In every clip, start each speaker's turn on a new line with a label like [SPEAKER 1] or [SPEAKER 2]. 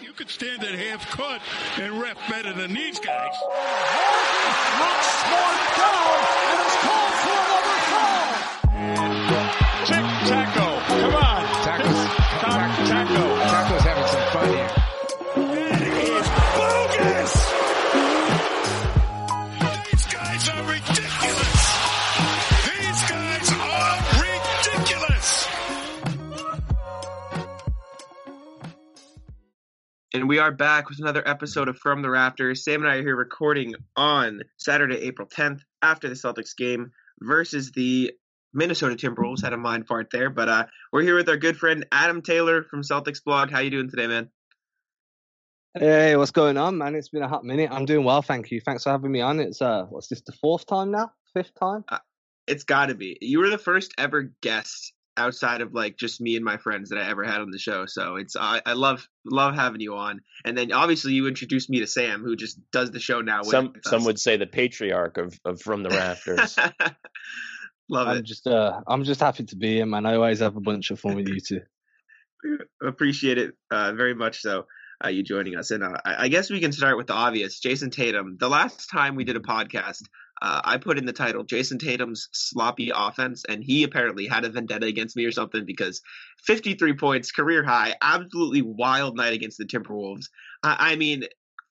[SPEAKER 1] You could stand at half court and ref better than these guys.
[SPEAKER 2] Down and called
[SPEAKER 3] And we are back with another episode of From the Rafters. Sam and I are here recording on Saturday, April 10th, after the Celtics game versus the Minnesota Timberwolves. Had a mind fart there, but uh, we're here with our good friend Adam Taylor from Celtics Blog. How you doing today, man?
[SPEAKER 4] Hey, what's going on, man? It's been a hot minute. I'm doing well, thank you. Thanks for having me on. It's uh, what's this? The fourth time now? Fifth time?
[SPEAKER 3] It's got to be. You were the first ever guest outside of like just me and my friends that I ever had on the show. So it's I, I love love having you on. And then obviously you introduced me to Sam, who just does the show now. with-
[SPEAKER 5] Some
[SPEAKER 3] with
[SPEAKER 5] some
[SPEAKER 3] us.
[SPEAKER 5] would say the patriarch of, of from the rafters.
[SPEAKER 3] love
[SPEAKER 4] I'm
[SPEAKER 3] it.
[SPEAKER 4] just uh, I'm just happy to be here, man. I always have a bunch of fun with you too.
[SPEAKER 3] appreciate it uh, very much so uh, you joining us and uh, I, I guess we can start with the obvious jayson tatum the last time we did a podcast uh, i put in the title jayson tatum's sloppy offense and he apparently had a vendetta against me or something because 53 points career high absolutely wild night against the timberwolves i, I mean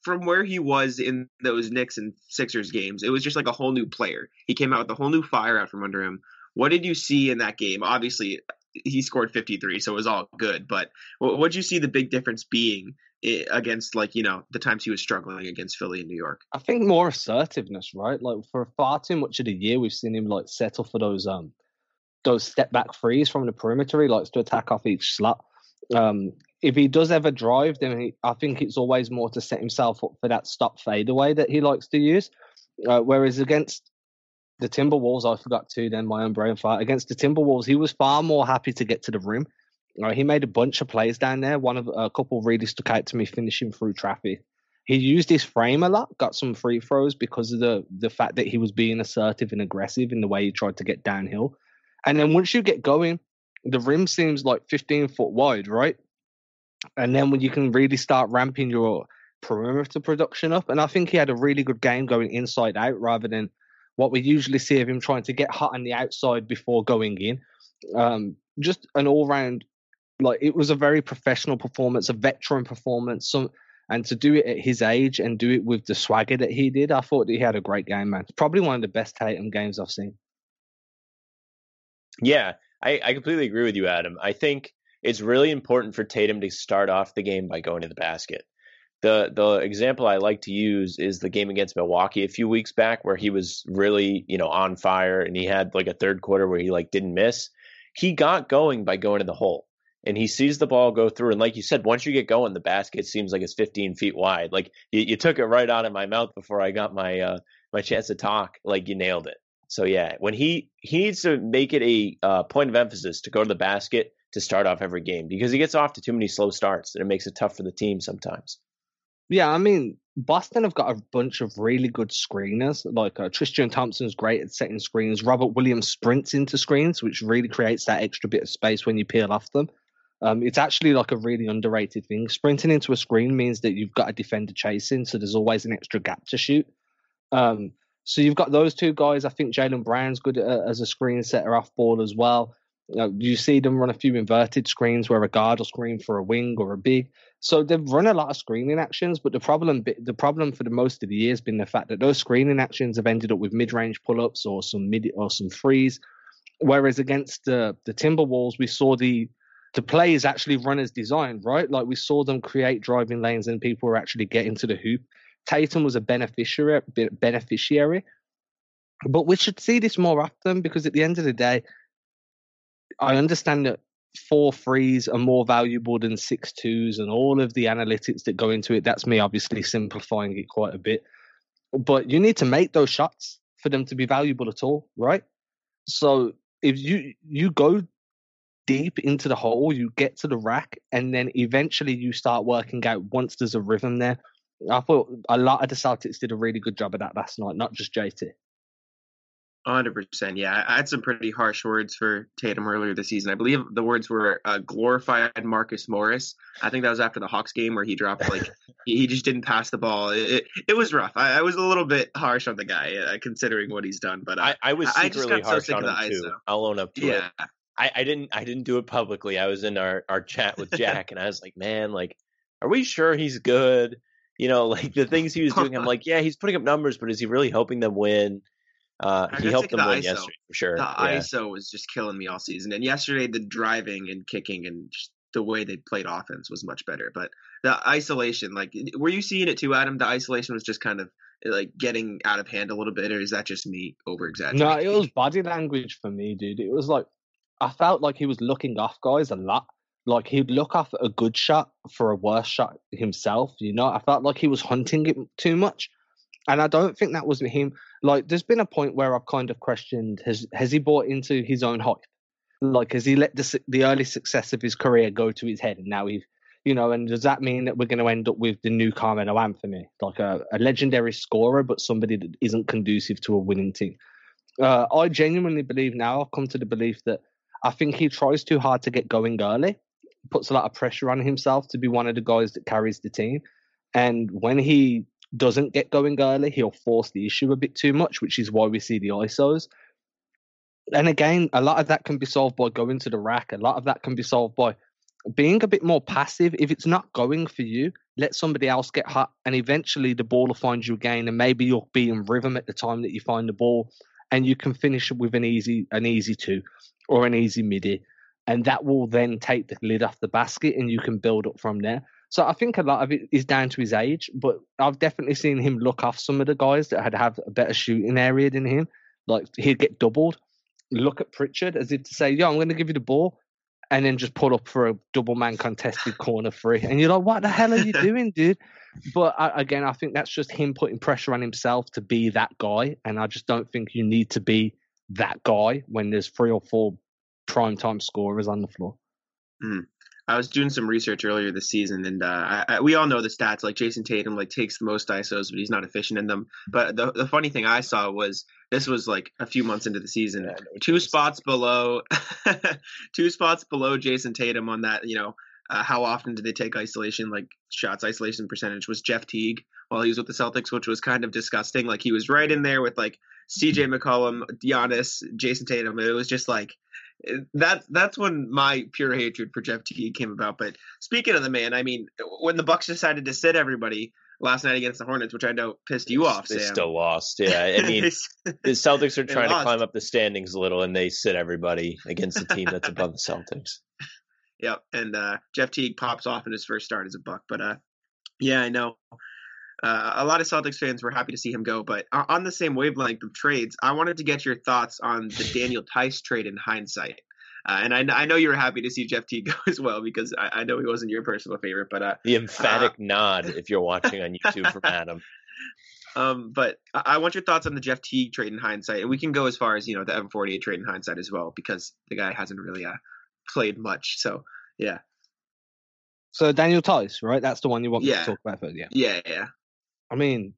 [SPEAKER 3] from where he was in those Knicks and Sixers games, it was just like a whole new player. He came out with a whole new fire out from under him. What did you see in that game? Obviously, he scored 53, so it was all good. But what did you see the big difference being against, like, you know, the times he was struggling against Philly and New York?
[SPEAKER 4] I think more assertiveness, right? Like for far too much of the year, we've seen him like settle for those um those step back threes from the perimeter. He likes to attack off each slot. Um, if he does ever drive, then he, I think it's always more to set himself up for that stop fadeaway that he likes to use. Uh, whereas against the Timberwolves, I forgot to then my own brain fart. Against the Timberwolves, he was far more happy to get to the rim. He made a bunch of plays down there. One of a couple really stuck out to me, finishing through traffic. He used his frame a lot, got some free throws because of the the fact that he was being assertive and aggressive in the way he tried to get downhill. And then once you get going, the rim seems like 15 foot wide, right? And then when you can really start ramping your perimeter production up, and I think he had a really good game going inside out rather than what we usually see of him trying to get hot on the outside before going in. Um, just an all round, like it was a very professional performance, a veteran performance. And to do it at his age and do it with the swagger that he did, I thought that he had a great game, man. Probably one of the best Tatum games I've seen.
[SPEAKER 5] yeah, I, I completely agree with you, Adam. I think it's really important for Tatum to start off the game by going to the basket. The the example I like to use is the game against Milwaukee a few weeks back where he was really, you know, on fire and he had like a third quarter where he like didn't miss. He got going by going to the hole. And he sees the ball go through. And like you said, once you get going, the basket seems like it's 15 feet wide. Like you, you took it right out of my mouth before I got my uh, my chance to talk. Like you nailed it. So yeah, when he he needs to make it a uh, point of emphasis to go to the basket to start off every game because he gets off to too many slow starts and it makes it tough for the team sometimes.
[SPEAKER 4] Yeah, I mean, Boston have got a bunch of really good screeners. Like uh, Tristan Thompson's great at setting screens. Robert Williams sprints into screens, which really creates that extra bit of space when you peel off them. Um, it's actually like a really underrated thing. Sprinting into a screen means that you've got a defender chasing, so there's always an extra gap to shoot. Um, so you've got those two guys. I think Jaylen Brown's good at, as a screen setter off ball as well. You, know, you see them run a few inverted screens where a guard will screen for a wing or a big. So they've run a lot of screening actions, but the problem the problem for the most of the year has been the fact that those screening actions have ended up with mid range pull ups or some mid or some threes. Whereas against the the Timberwolves, we saw the the plays actually run as designed, right? Like we saw them create driving lanes and people were actually getting to the hoop. Tatum was a beneficiary beneficiary. But we should see this more often because at the end of the day, I understand that four threes are more valuable than six twos and all of the analytics that go into it. That's me obviously simplifying it quite a bit. But you need to make those shots for them to be valuable at all, right? So if you you go deep into the hole, you get to the rack, and then eventually you start working out once there's a rhythm there. I thought a lot of the Celtics did a really good job of that last night, not just JT.
[SPEAKER 3] 100%. Yeah, I had some pretty harsh words for Tatum earlier this season. I believe the words were uh, glorified Marcus Morris. I think that was after the Hawks game where he dropped like he, he just didn't pass the ball. It, it, it was rough. I, I, was a little bit harsh on the guy uh, considering what he's done, but uh,
[SPEAKER 5] I, I, was secretly I harsh so sick on him too. I'll own up to
[SPEAKER 3] yeah.
[SPEAKER 5] it. I, I didn't I didn't do it publicly. I was in our, our chat with Jack and I was like, man, like, are we sure he's good? You know, like the things he was doing, I'm like, yeah, he's putting up numbers, but is he really helping them win? Uh, he helped them the win ISO. yesterday for sure.
[SPEAKER 3] The
[SPEAKER 5] yeah.
[SPEAKER 3] ISO was just killing me all season, and yesterday the driving and kicking and the way they played offense was much better. But the isolation, like, were you seeing it too, Adam? The isolation was just kind of like getting out of hand a little bit, or is that just me over exaggerating?
[SPEAKER 4] No, it was body language for me, dude. It was like I felt like he was looking off guys a lot. Like he'd look off a good shot for a worse shot himself. You know, I felt like he was hunting it too much, and I don't think that was him. Like, there's been a point where I've kind of questioned: has has he bought into his own hype? Like, has he let the the early success of his career go to his head, and now he's you know, and does that mean that we're going to end up with the new Carmelo Anthony, like a, a legendary scorer, but somebody that isn't conducive to a winning team? Uh, I genuinely believe now, I've come to the belief that I think he tries too hard to get going early, puts a lot of pressure on himself to be one of the guys that carries the team. And when he doesn't get going early, he'll force the issue a bit too much, which is why we see the ISOs. And again, a lot of that can be solved by going to the rack. A lot of that can be solved by being a bit more passive. If it's not going for you, let somebody else get hot, and eventually the ball will find you again. And maybe you'll be in rhythm at the time that you find the ball, and you can finish with an easy an easy two or an easy midi, and that will then take the lid off the basket, and you can build up from there. So I think a lot of it is down to his age, but I've definitely seen him look off some of the guys that had have a better shooting area than him. Like he'd get doubled. Look at Pritchard as if to say, "Yo, I'm going to give you the ball," and then just pull up for a double man contested corner free. And you're like, what the hell are you doing, dude? But I, again, I think that's just him putting pressure on himself to be that guy. And I just don't think you need to be that guy when there's three or four prime time scorers on the floor.
[SPEAKER 3] Mm. I was doing some research earlier this season, and uh, I, I, we all know the stats. Like Jayson Tatum, like takes the most ISOs, but he's not efficient in them. But the the funny thing I saw was this was like a few months into the season, yeah, two spots below, two spots below Jayson Tatum on that. You know, uh, how often did they take isolation, like shots isolation percentage? Was Jeff Teague while he was with the Celtics, which was kind of disgusting. Like he was right in there with like C.J. McCollum, Giannis, Jayson Tatum. It was just like that that's when my pure hatred for Jeff Teague came about. But speaking of the man, I mean, when the Bucks decided to sit everybody last night against the Hornets, which I know pissed you off,
[SPEAKER 5] they
[SPEAKER 3] Sam.
[SPEAKER 5] still lost. Yeah, I mean, the Celtics are trying to climb up the standings a little, and they sit everybody against a team that's above the Celtics.
[SPEAKER 3] Yep, and uh, Jeff Teague pops off in his first start as a Buck, but uh, yeah, I know. Uh, a lot of Celtics fans were happy to see him go, but on the same wavelength of trades, I wanted to get your thoughts on the Daniel Theis trade in hindsight. Uh, and I, I, know you were happy to see Jeff Teague go as well because I, I know he wasn't your personal favorite. But uh,
[SPEAKER 5] the emphatic uh, nod if you're watching on YouTube from Adam.
[SPEAKER 3] Um, but I, want your thoughts on the Jeff Teague trade in hindsight, and we can go as far as you know the Evan Fournier trade in hindsight as well because the guy hasn't really uh, played much. So yeah.
[SPEAKER 4] So Daniel Theis, right? That's the one you want
[SPEAKER 3] yeah.
[SPEAKER 4] me to talk about first. Yeah.
[SPEAKER 3] Yeah, yeah.
[SPEAKER 4] I mean,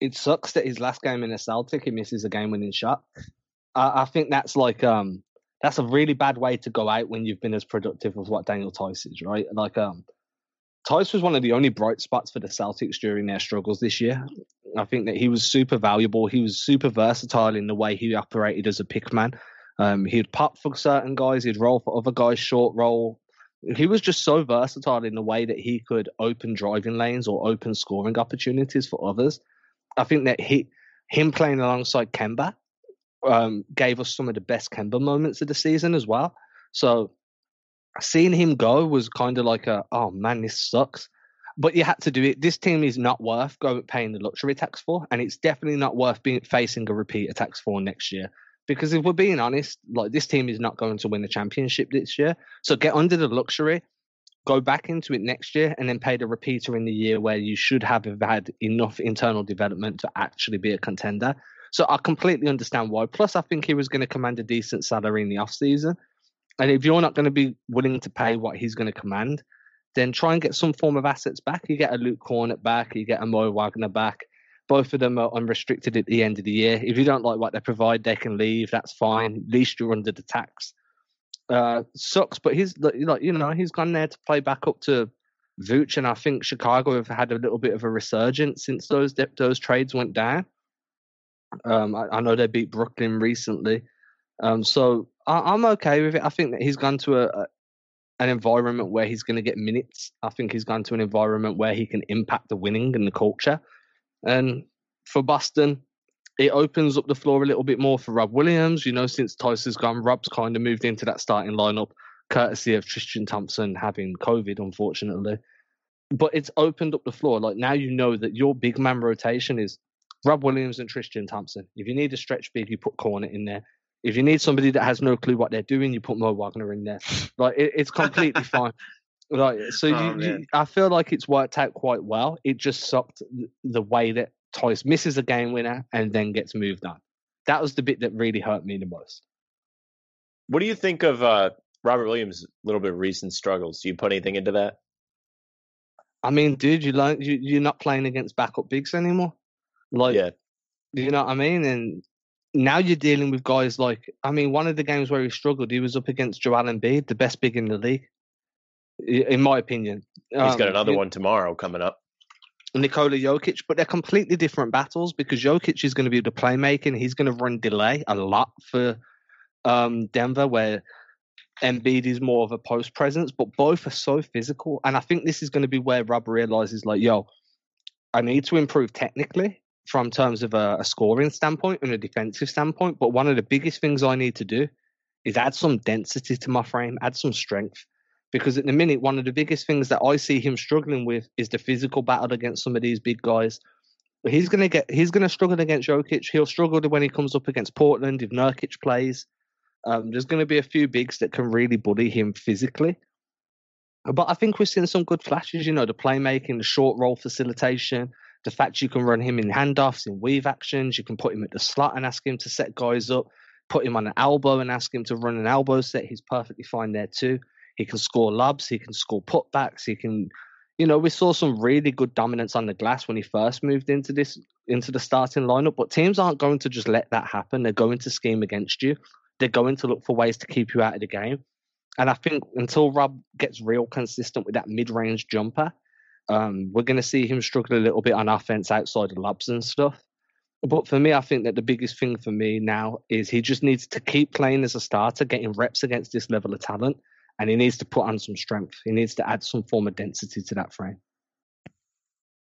[SPEAKER 4] it sucks that his last game in a Celtic he misses a game-winning shot. I, I, think that's like um that's a really bad way to go out when you've been as productive as what Daniel Theis is, right? Like um Theis was one of the only bright spots for the Celtics during their struggles this year. I think that he was super valuable. He was super versatile in the way he operated as a pick man. Um, he'd pop for certain guys, he'd roll for other guys, short roll, he was just so versatile in the way that he could open driving lanes or open scoring opportunities for others. I think that he him playing alongside Kemba um, gave us some of the best Kemba moments of the season as well. So seeing him go was kind of like a oh man, this sucks. But you had to do it. This team is not worth going paying the luxury tax for, and it's definitely not worth being facing a repeat tax for next year. Because if we're being honest, like this team is not going to win the championship this year. So get under the luxury, go back into it next year, and then pay the repeater in the year where you should have had enough internal development to actually be a contender. So I completely understand why. Plus, I think he was going to command a decent salary in the off season. And if you're not going to be willing to pay what he's going to command, then try and get some form of assets back. You get a Luke Kornet back, you get a Mo Wagner back, Both of them are unrestricted at the end of the year. If you don't like what they provide, they can leave. That's fine. At least you're under the tax. Uh, sucks, but he's like you know he's gone there to play back up to Vooch, and I think Chicago have had a little bit of a resurgence since those those trades went down. Um, I, I, know they beat Brooklyn recently, um, so I, am okay with it. I think that he's gone to a, a an environment where he's going to get minutes. I think he's gone to an environment where he can impact the winning and the culture. And for Boston, it opens up the floor a little bit more for Rob Williams. You know, since Tyson's gone, Rob's kind of moved into that starting lineup, courtesy of Tristan Thompson having COVID, unfortunately. But it's opened up the floor. Like now, you know that your big man rotation is Rob Williams and Tristan Thompson. If you need a stretch big, you put Kornet in there. If you need somebody that has no clue what they're doing, you put Mo Wagner in there. Like it, it's completely fine. Like so, oh, you, you, I feel like it's worked out quite well. It just sucked the way that Theis misses a game winner and then gets moved on. That was the bit that really hurt me the most.
[SPEAKER 5] What do you think of uh, Robert Williams' little bit of recent struggles? Do you put anything into that?
[SPEAKER 4] I mean, dude, you like you, you're not playing against backup bigs anymore. Like, yeah. you know what I mean? And now you're dealing with guys like, I mean, one of the games where he struggled, he was up against Joel Embiid, the best big in the league, in my opinion.
[SPEAKER 5] He's um, got another one tomorrow coming up.
[SPEAKER 4] Nikola Jokic, but they're completely different battles because Jokic is going to be the playmaking. He's going to run delay a lot for um, Denver, where Embiid is more of a post presence, but both are so physical. And I think this is going to be where Rob realizes, like, yo, I need to improve technically from terms of a, a scoring standpoint and a defensive standpoint. But one of the biggest things I need to do is add some density to my frame, add some strength. Because at the minute, one of the biggest things that I see him struggling with is the physical battle against some of these big guys. He's gonna get he's gonna struggle against Jokic. He'll struggle when he comes up against Portland if Nurkic plays. Um, there's going to be a few bigs that can really bully him physically. But I think we're seeing some good flashes. You know, the playmaking, the short roll facilitation, the fact you can run him in handoffs, in weave actions, you can put him at the slot and ask him to set guys up, put him on an elbow and ask him to run an elbow set. He's perfectly fine there too. He can score lobs, he can score putbacks, he can you know, we saw some really good dominance on the glass when he first moved into this into the starting lineup, but teams aren't going to just let that happen. They're going to scheme against you. They're going to look for ways to keep you out of the game. And I think until Rob gets real consistent with that mid-range jumper, um, we're going to see him struggle a little bit on offense outside of lobs and stuff. But for me, I think that the biggest thing for me now is he just needs to keep playing as a starter, getting reps against this level of talent, and he needs to put on some strength. He needs to add some form of density to that frame.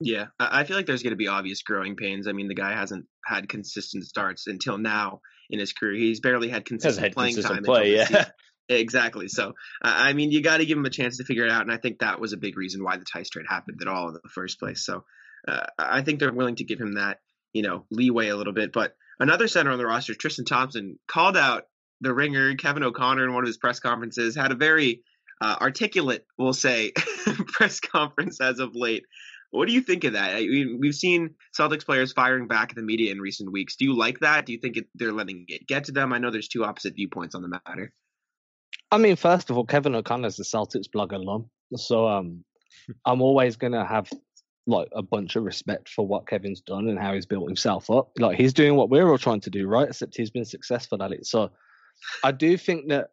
[SPEAKER 3] Yeah, I feel like there's going to be obvious growing pains. I mean, the guy hasn't had consistent starts until now in his career. He's barely had consistent had playing consistent time. Play, yeah. Exactly. So, I mean, you got to give him a chance to figure it out, and I think that was a big reason why the Theis trade happened at all in the first place. So, uh, I think they're willing to give him that, you know, leeway a little bit. But another center on the roster, Tristan Thompson, called out the ringer Kevin O'Connor in one of his press conferences. Had a very uh, articulate, we'll say, press conference as of late. What do you think of that? I mean, we've seen Celtics players firing back at the media in recent weeks. Do you like that? Do you think it, they're letting it get to them? I know there's two opposite viewpoints on the matter.
[SPEAKER 4] I mean, first of all, Kevin O'Connor is the Celtics blog alum, so um, I'm always gonna have like a bunch of respect for what Kevin's done and how he's built himself up. Like he's doing what we're all trying to do, right? Except he's been successful at it. So I do think that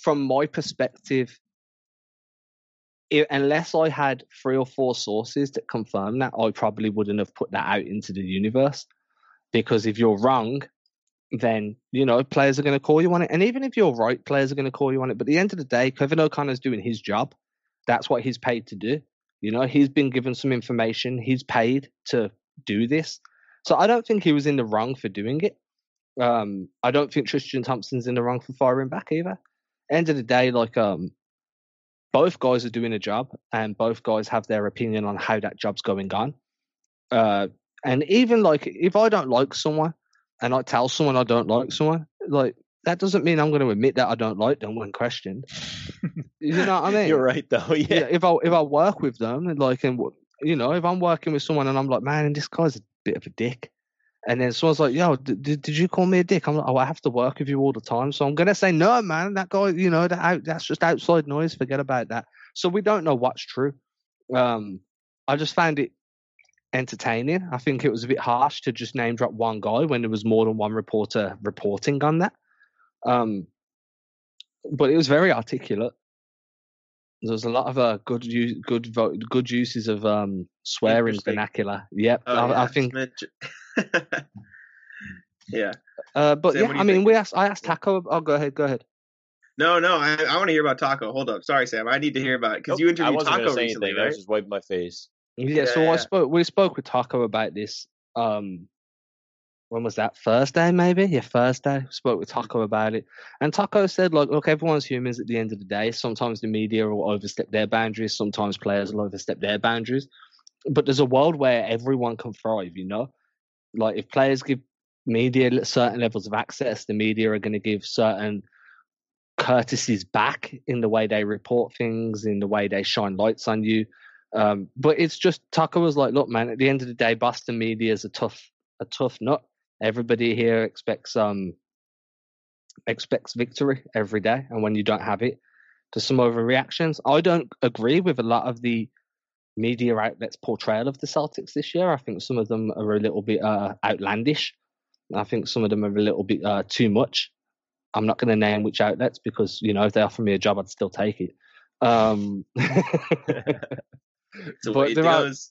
[SPEAKER 4] from my perspective, it, unless I had three or four sources that confirm that, I probably wouldn't have put that out into the universe. Because if you're wrong, then you know players are going to call you on it. And even if you're right, players are going to call you on it. But at the end of the day, Kevin O'Connor's doing his job. That's what he's paid to do. You know, he's been given some information. He's paid to do this. So I don't think he was in the wrong for doing it. Um, I don't think Tristan Thompson's in the wrong for firing back either. End of the day, like um, both guys are doing a job, and both guys have their opinion on how that job's going on. Uh, and even like if I don't like someone, and I tell someone I don't like someone, like that doesn't mean I'm going to admit that I don't like them when questioned. you know what I mean?
[SPEAKER 5] You're right, though. Yeah. yeah.
[SPEAKER 4] If I if I work with them, like, and you know, if I'm working with someone and I'm like, man, this guy's a bit of a dick, and then someone's like, yo, did, did you call me a dick? I'm like, oh, I have to work with you all the time, so I'm gonna say no, man. That guy, you know, that that's just outside noise. Forget about that. So we don't know what's true. Um, I just found it entertaining. I think it was a bit harsh to just name drop one guy when there was more than one reporter reporting on that. Um, but it was very articulate. There was a lot of uh, good u- good vo- good uses of um, swearing vernacular. Yep,
[SPEAKER 3] Oh,
[SPEAKER 4] I,
[SPEAKER 3] yeah,
[SPEAKER 4] I think.
[SPEAKER 3] Smith- yeah.
[SPEAKER 4] Uh, but
[SPEAKER 3] Sam,
[SPEAKER 4] yeah, I
[SPEAKER 3] you
[SPEAKER 4] mean,
[SPEAKER 3] think?
[SPEAKER 4] we asked. I asked Tacko. Oh, go ahead. Go ahead.
[SPEAKER 3] No, no, I, I want to hear about Tacko. Hold up. Sorry, Sam. I need to hear about it because
[SPEAKER 5] Nope,
[SPEAKER 3] you
[SPEAKER 5] I
[SPEAKER 3] interviewed
[SPEAKER 5] wasn't
[SPEAKER 3] Tacko
[SPEAKER 5] gonna say
[SPEAKER 3] recently,
[SPEAKER 5] anything. I
[SPEAKER 3] right?
[SPEAKER 5] was just wiping my face.
[SPEAKER 4] Yeah, so
[SPEAKER 3] Yeah,
[SPEAKER 4] I spoke. We spoke with Tacko about this. Um, when was that? Thursday, maybe. Yeah, Thursday. Spoke with Tacko about it, and Tacko said, "Like, look, everyone's humans at the end of the day. Sometimes the media will overstep their boundaries. Sometimes players will overstep their boundaries. But there's a world where everyone can thrive. You know, like if players give media certain levels of access, the media are going to give certain." courtesies back in the way they report things, in the way they shine lights on you. Um, but it's just Tacko was like, look, man, at the end of the day, Boston media is a tough, a tough nut. Everybody here expects um expects victory every day, and when you don't have it, there's some overreactions. I don't agree with a lot of the media outlets' portrayal of the Celtics this year. I think some of them are a little bit uh, outlandish. I think some of them are a little bit uh, too much. I'm not going to name which outlets because you know if they offer me a job, I'd still take it. Um, but
[SPEAKER 3] it
[SPEAKER 4] there are-
[SPEAKER 3] goes.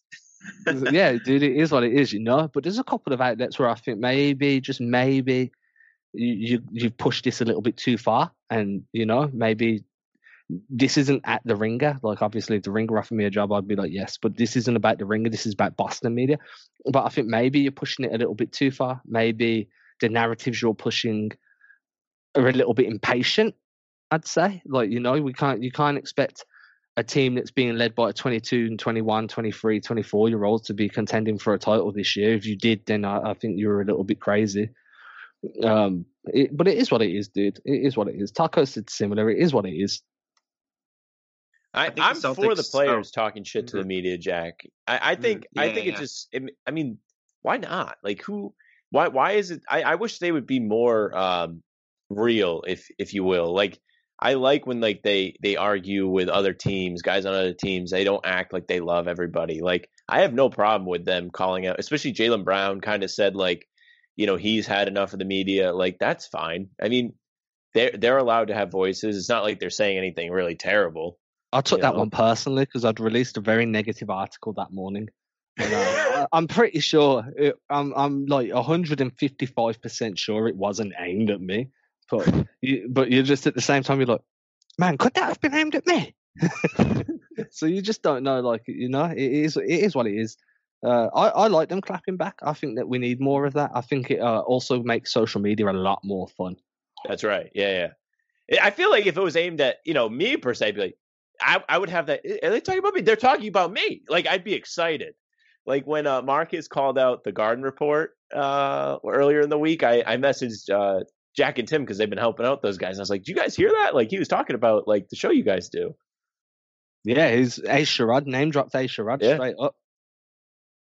[SPEAKER 4] Yeah, dude, it is what it is, you know. But there's a couple of outlets where I think maybe, just maybe, you you you've pushed this a little bit too far, and you know maybe this isn't at the ringer. Like obviously, if the ringer offered me a job, I'd be like yes, but this isn't about the ringer. This is about Boston media. But I think maybe you're pushing it a little bit too far. Maybe the narratives you're pushing are a little bit impatient. I'd say, like you know, we can't you can't expect a team that's being led by 22 and 21, 23, 24 year olds to be contending for a title this year. If you did, then I, I think you were a little bit crazy. Um, it, but it is what it is, dude. It is what it is. Tacko said similar. It is what it is.
[SPEAKER 5] I,
[SPEAKER 3] think the
[SPEAKER 5] I'm for the
[SPEAKER 3] Celtics- oh.
[SPEAKER 5] players talking shit to the media, Jack. I, I think I
[SPEAKER 3] Yeah,
[SPEAKER 5] think it just. It, I mean, why not? Like, who? Why? Why is it? I, I wish they would be more um, real, if if you will. Like, I like when like they they argue with other teams, guys on other teams. They don't act like they love everybody. Like, I have no problem with them calling out. Especially Jaylen Brown kind of said like, you know, he's had enough of the media. Like, that's fine. I mean. They're they're allowed to have voices. It's not like they're saying anything really terrible.
[SPEAKER 4] I took that
[SPEAKER 5] know?
[SPEAKER 4] one personally because I'd released a very negative article that morning. And, uh, I'm pretty sure it, I'm I'm like 155 percent sure it wasn't aimed at me, but you, but you're just at the same time you're like, man, could that have been aimed at me? so you just don't know, like you know, it is it is what it is. Uh, I I like them clapping back. I think that we need more of that. I think it uh, also makes social media a lot more fun.
[SPEAKER 5] That's right. Yeah, yeah. I feel like if it was aimed at you know me per se, I'd be like, I I would have that. Are they talking about me? They're talking about me. Like I'd be excited. Like when uh, Marcus called out the Garden Report uh, earlier in the week, I I messaged uh, Jack and Tim because they've been helping out those guys. And I was like, "Do you guys hear that?" Like he was talking about like the show you guys do.
[SPEAKER 4] Yeah, he's A Sherrod name dropped A Sherrod
[SPEAKER 5] Yeah.
[SPEAKER 4] straight up.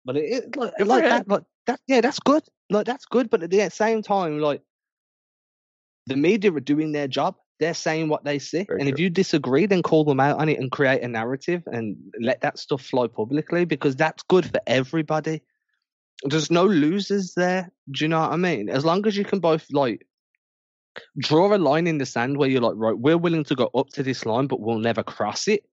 [SPEAKER 4] But it, it like, like that, like that, yeah, that's good. Like that's good. But at the same time, like the media are doing their job. They're saying what they see,
[SPEAKER 5] Very
[SPEAKER 4] and if you disagree, then call them out on it and create a narrative and let that stuff fly publicly because that's good for everybody. There's no losers there. Do you know what I mean? As long as you can both like draw a line in the sand where you're like, right, we're willing to go up to this line, but we'll never cross it.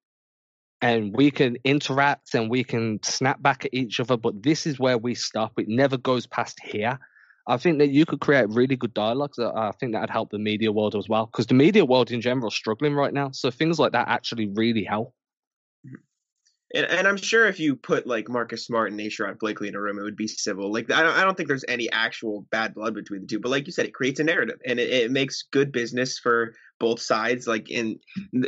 [SPEAKER 4] And we can interact and we can snap back at each other, but this is where we stop. It never goes past here. I think that you could create really good dialogues. I think that'd help the media world as well, because the media world in general is struggling right now. So things like that actually really help.
[SPEAKER 3] And, and I'm sure if you put like Marcus Smart and A Sherrod Blakely in a room, it would be civil. Like I don't, I don't think there's any actual bad blood between the two. But like you said, it creates a narrative, and it, it makes good business for both sides. Like in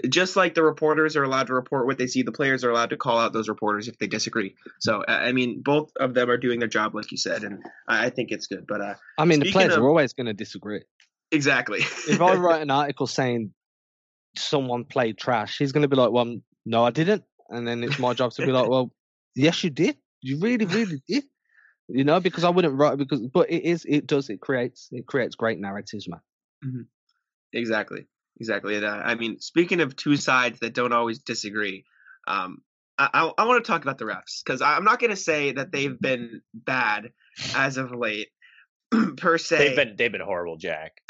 [SPEAKER 3] just like the reporters are allowed to report what they see, the players are allowed to call out those reporters if they disagree. So I mean, both of them are doing their job, like you said, and I I think it's good. But uh,
[SPEAKER 4] I mean, the players
[SPEAKER 3] of-
[SPEAKER 4] are always going to disagree.
[SPEAKER 3] exactly.
[SPEAKER 4] If I write an article saying someone played trash, he's going to be like, "Well, no, I didn't," and then it's my job to be like, "Well, yes, you did. You really, really did." You know, because I wouldn't write because, but it is, it does, it creates, it creates great narratives, man.
[SPEAKER 3] Exactly. Exactly. And, uh, I mean, speaking of two sides that don't always disagree, um, I, I want to talk about the refs because I'm not going to say that they've been bad as of late per se.
[SPEAKER 5] They've been they've been horrible, Jack.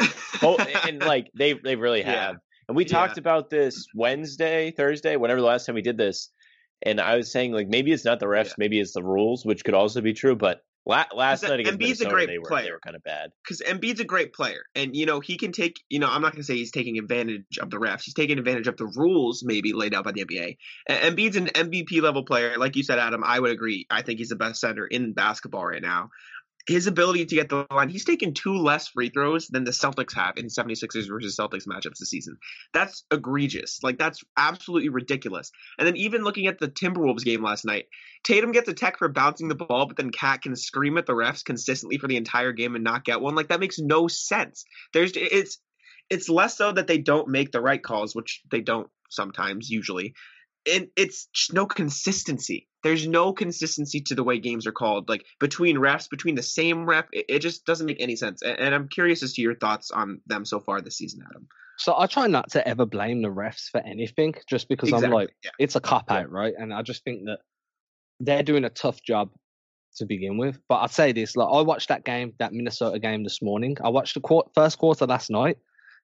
[SPEAKER 5] oh, and like they they really have.
[SPEAKER 3] Yeah.
[SPEAKER 5] And we
[SPEAKER 3] Yeah.
[SPEAKER 5] talked about this Wednesday, Thursday, whenever the last time we did this. And I was saying like maybe it's not the refs,
[SPEAKER 3] Yeah.
[SPEAKER 5] maybe it's the rules, which could also be true. But la- last night against
[SPEAKER 3] Embiid's a great
[SPEAKER 5] they were they were kind of bad.
[SPEAKER 3] because Embiid's a great player, and you know he can take. You know, I'm not going to say he's taking advantage of the refs. He's taking advantage of the rules maybe laid out by the NBA. And Embiid's an MVP level player, like you said, Adam. I would agree. I think he's the best center in basketball right now. His ability to get the line, he's taken two less free throws than the Celtics have in 76ers versus Celtics matchups this season. That's egregious. Like that's absolutely ridiculous. And then even looking at the Timberwolves game last night, Tatum gets a tech for bouncing the ball, but then KAT can scream at the refs consistently for the entire game and not get one. Like that makes no sense. There's it's it's less so that they don't make the right calls, which they don't sometimes usually. And it's no consistency. There's no consistency to the way games are called, like between refs, between the same ref. It, it just doesn't make any sense. And, and I'm curious as to your thoughts on them so far this season, Adam.
[SPEAKER 4] So I try not to ever blame the refs for anything, just because I'm like,
[SPEAKER 3] yeah.
[SPEAKER 4] it's a cop
[SPEAKER 3] Yeah.
[SPEAKER 4] out, right? And I just think that they're doing a tough job to begin with. But I'd say this: like I watched that game, that Minnesota game this morning. I watched the quar first quarter last night,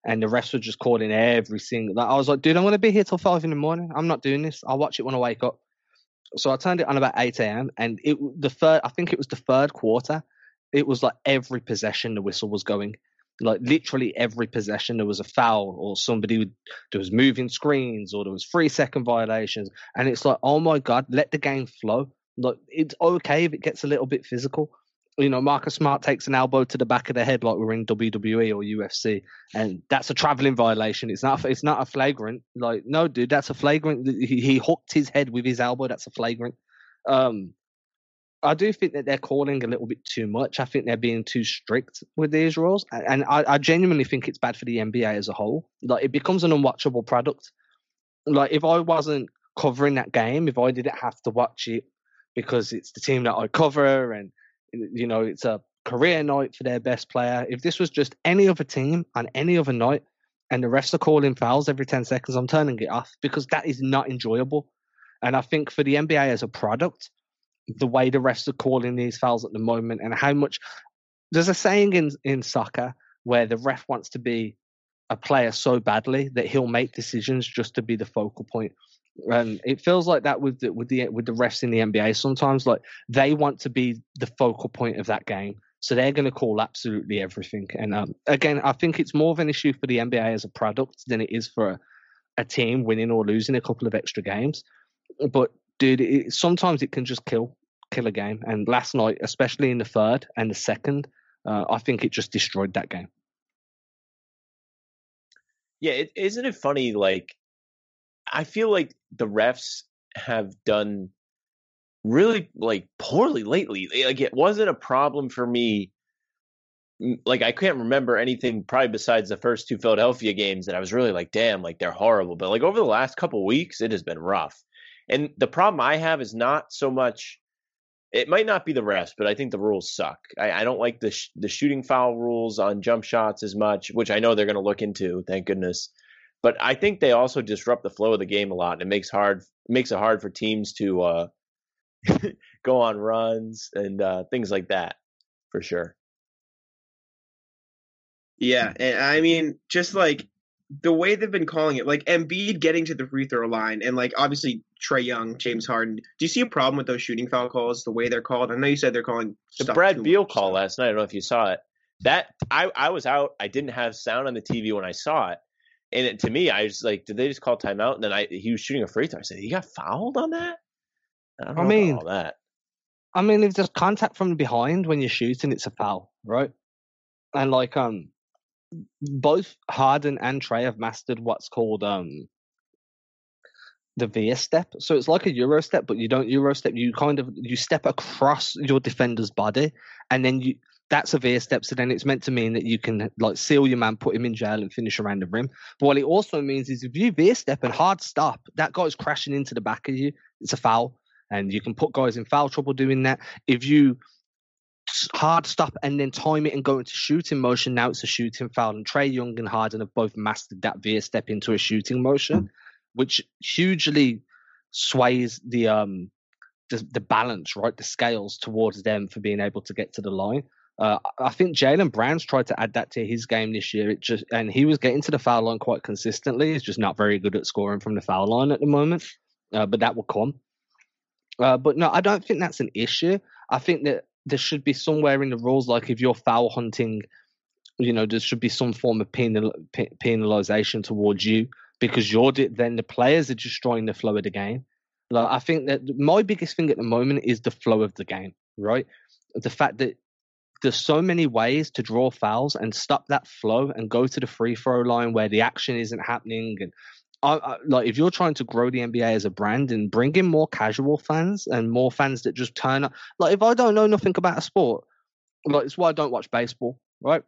[SPEAKER 4] and the refs were just calling every single. Like, I was like, dude, I'm gonna be here till five in the morning. I'm not doing this. I'll watch it when I wake up. So I turned it on about eight a.m. and it the third. I think it was the third quarter. It was like every possession the whistle was going. Like literally every possession there was a foul or somebody would there was moving screens or there was three second violations and it's like oh my god let the game flow like it's okay if it gets a little bit physical you know marcus smart takes an elbow to the back of the head like we're in wwe or ufc and that's a traveling violation it's not it's not a flagrant like no dude that's a flagrant he, he hooked his head with his elbow that's a flagrant um I do think that they're calling a little bit too much. I think they're being too strict with these rules, and I, I genuinely think it's bad for the NBA as a whole. Like it becomes an unwatchable product. Like if I wasn't covering that game, if I didn't have to watch it because it's the team that I cover, and you know it's a career night for their best player. If this was just any other team on any other night, and the refs are calling fouls every ten seconds, I'm turning it off because that is not enjoyable. And I think for the NBA as a product, the way the refs are calling these fouls at the moment and how much there's a saying in in soccer where the ref wants to be a player so badly that he'll make decisions just to be the focal point. And it feels like that with the with the with the refs in the NBA sometimes like they want to be the focal point of that game. So they're going to call absolutely everything. And um, again, I think it's more of an issue for the NBA as a product than it is for a, a team winning or losing a couple of extra games. But dude, it, sometimes it can just kill kill a game. And last night, especially in the third and the second, uh, I think it just destroyed that game.
[SPEAKER 5] Yeah, isn't it funny? Like, I feel like the refs have done really like poorly lately. Eh, like, it wasn't a problem for me. Like, I can't remember anything probably besides the first two Philadelphia games that I was really like, damn, like they're horrible. But like over the last couple weeks, it has been rough. And the problem I have is not so much. It might not be the refs, but I think the rules suck. I, I don't like the sh- the shooting foul rules on jump shots as much, which I know they're going to look into. Thank goodness. But I think they also disrupt the flow of the game a lot, and it makes hard makes it hard for teams to uh, go on runs and uh, things like that, for sure.
[SPEAKER 3] Yeah, and I mean, just like the way they've been calling it, like Embiid getting to the free throw line, and like obviously Trae Young, James Harden. Do you see a problem with those shooting foul calls? The way they're called? I know you said they're calling
[SPEAKER 5] The Brad Beal call last night. I don't know if you saw it. That I I was out. I didn't have sound on the TV when I saw it, and it, to me, I was like, did they just call timeout? And then I he was shooting a free throw. I said, he got fouled on that. I, don't
[SPEAKER 4] I mean,
[SPEAKER 5] all that.
[SPEAKER 4] I mean, if there's contact from behind when you're shooting, it's a foul, right? And like, um, both Harden and Trey have mastered what's called um the veer step. So it's like a euro step, but you don't euro step. You kind of you step across your defender's body, and then you that's a veer step. So then it's meant to mean that you can like seal your man, put him in jail, and finish around the rim. But what it also means is if you veer step and hard stop, that guy's crashing into the back of you. It's a foul, and you can put guys in foul trouble doing that. If you hard stop and then time it and go into shooting motion, now it's a shooting foul. And Trae Young and Harden have both mastered that veer step into a shooting motion, which hugely sways the um the, the balance, right, the scales towards them for being able to get to the line. Uh, I think Jaylen Brown's tried to add that to his game this year. It just and he was getting to the foul line quite consistently. He's just not very good at scoring from the foul line at the moment, uh, but that will come. Uh, but no, I don't think that's an issue. I think that there should be somewhere in the rules, like if you're foul hunting, you know, there should be some form of penal, penalization towards you because you're then the players are destroying the flow of the game. Like I think that my biggest thing at the moment is the flow of the game, right? The fact that there's so many ways to draw fouls and stop that flow and go to the free throw line where the action isn't happening. And I, I, like if you're trying to grow the NBA as a brand and bring in more casual fans and more fans that just turn up, like if I don't know nothing about a sport, like it's why I don't watch baseball, right?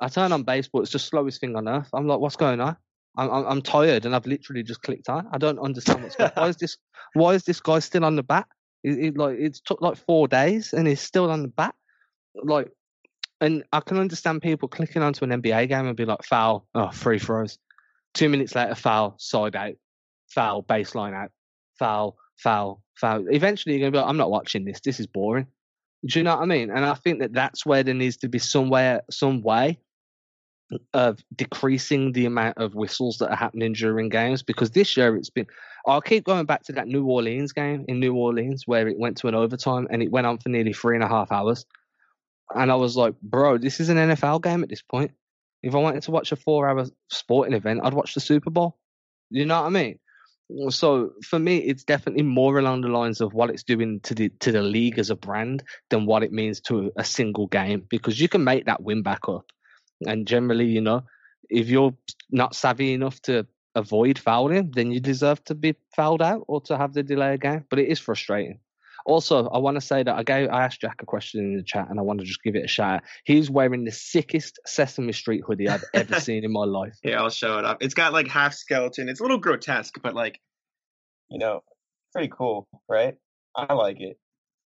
[SPEAKER 4] I turn on baseball, it's the slowest thing on earth. I'm like, what's going on? I'm, I'm, tired and I've literally just clicked on. I don't understand what's going. On. Why is this? Why is this guy still on the bat? It, it, like it took like four days and he's still on the bat. Like, and I can understand people clicking onto an NBA game and be like, foul, oh, free throws. Two minutes later, foul, side out, foul, baseline out, foul, foul, foul. Eventually, you're gonna be like, I'm not watching this. This is boring. Do you know what I mean? And I think that that's where there needs to be somewhere, some way of decreasing the amount of whistles that are happening during games because this year it's been I'll keep going back to that New Orleans game in New Orleans where it went to an overtime and it went on for nearly three and a half hours. And I was like, bro, this is an NFL game at this point. If I wanted to watch a four hour sporting event, I'd watch the Super Bowl. You know what I mean? So for me, it's definitely more along the lines of what it's doing to the to the league as a brand than what it means to a single game because you can make that win back up and generally, you know, if you're not savvy enough to avoid fouling, then you deserve to be fouled out or to have the delay again. But it is frustrating. Also, I want to say that I gave I asked Jack a question in the chat, and I want to just give it a shout. He's wearing the sickest Sesame Street hoodie I've ever seen in my life.
[SPEAKER 3] Yeah, I'll show it up. It's got like half skeleton. It's a little grotesque, but like, you know, pretty cool, right? I like it.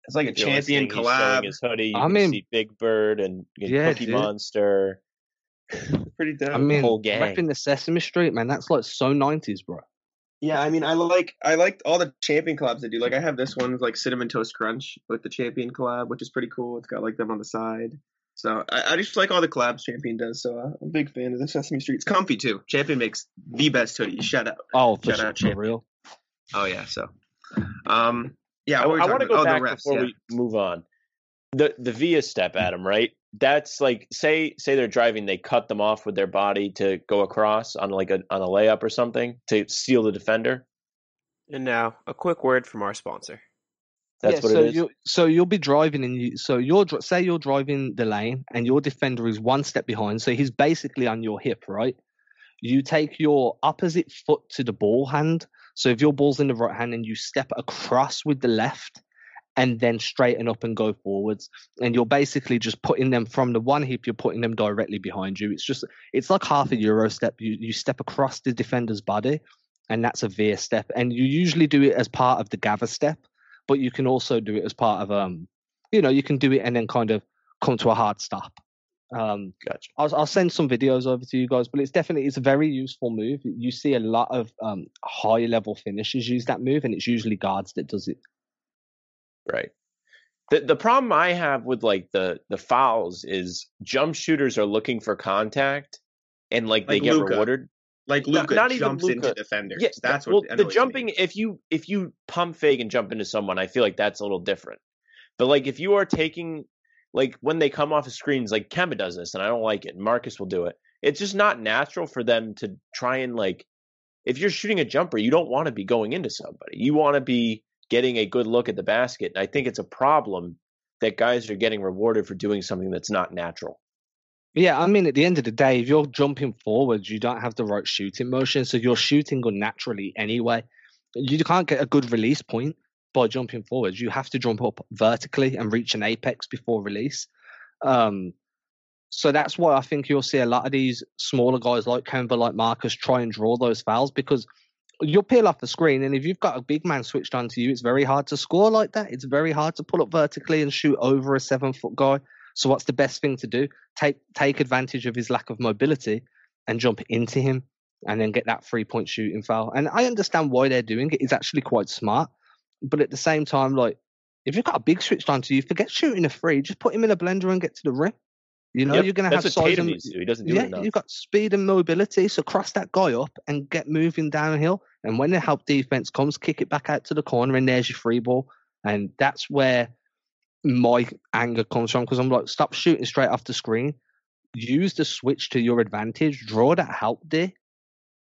[SPEAKER 3] It's like a champion collab.
[SPEAKER 5] His hoodie. You I mean, see Big Bird and, and yeah, Cookie dude. Monster.
[SPEAKER 3] Pretty dope. I
[SPEAKER 4] mean, whole gang. repping the Sesame Street, man. That's like so nineties, bro.
[SPEAKER 3] Yeah, I mean, I like I like all the champion collabs they do. Like, I have this one like cinnamon toast crunch with the champion collab, which is pretty cool. It's got like them on the side. So I, I just like all the collabs Champion does. So uh, I'm a big fan of the Sesame Street. It's comfy too. Champion makes the best hoodie. Shout out.
[SPEAKER 4] Oh, for, Shout out, Champion. for real.
[SPEAKER 3] Oh yeah. So, um, yeah.
[SPEAKER 5] I, I want to go oh, back refs, before yeah. we move on. The the veer step, Adam. Right that's like say say they're driving, they cut them off with their body to go across on like a on a layup or something to seal the defender.
[SPEAKER 6] And now a quick word from our sponsor.
[SPEAKER 4] That's yeah, what so it is. You, so you'll be driving and you so you're say you're driving the lane and your defender is one step behind, so he's basically on your hip, right? You take your opposite foot to the ball hand. So if your ball's in the right hand and you step across with the left, and then straighten up and go forwards. And you're basically just putting them from the one hip, you're putting them directly behind you. It's just, it's like half a Euro step. You, you step across the defender's body, and that's a veer step. And you usually do it as part of the gather step, but you can also do it as part of, um, you know, you can do it and then kind of come to a hard stop. Um, gotcha. I'll, I'll, send some videos over to you guys, but it's definitely it's a very useful move. You see a lot of um, high level finishers use that move, and it's usually guards that does it.
[SPEAKER 5] Right. The the problem I have with like the the fouls is jump shooters are looking for contact and like, like they get Luka. rewarded.
[SPEAKER 3] Like Luka not, not jumps even into defenders. Yeah, that's what
[SPEAKER 5] well, the jumping. If you if you pump fake and jump into someone, I feel like that's a little different. But like if you are taking like when they come off of screens, like Kemba does this, and I don't like it. Marcus will do it. It's just not natural for them to try and like. If you're shooting a jumper, you don't want to be going into somebody. You want to be getting a good look at the basket. And I think it's a problem that guys are getting rewarded for doing something that's not natural.
[SPEAKER 4] Yeah, I mean, at the end of the day, if you're jumping forwards, you don't have the right shooting motion, so you're shooting unnaturally anyway. You can't get a good release point by jumping forwards. You have to jump up vertically and reach an apex before release. Um, so that's why I think you'll see a lot of these smaller guys like Kemba, like Marcus, try and draw those fouls because you'll peel off the screen, and if you've got a big man switched onto you, it's very hard to score like that. It's very hard to pull up vertically and shoot over a seven foot guy. So what's the best thing to do? Take take advantage of his lack of mobility and jump into him. and then get that three point shooting foul. And I understand why they're doing it. It's actually quite smart. But at the same time, like if you've got a big switched onto you, forget shooting a free. Just put him in a blender and get to the rim. You know,
[SPEAKER 5] Yep,
[SPEAKER 4] you're going to have size and.
[SPEAKER 5] He doesn't do
[SPEAKER 4] yeah,
[SPEAKER 5] enough.
[SPEAKER 4] you've got speed and mobility. So cross that guy up and get moving downhill. And when the help defense comes, kick it back out to the corner, and there's your free ball. And that's where my anger comes from because I'm like, stop shooting straight off the screen. Use the switch to your advantage. Draw that help there,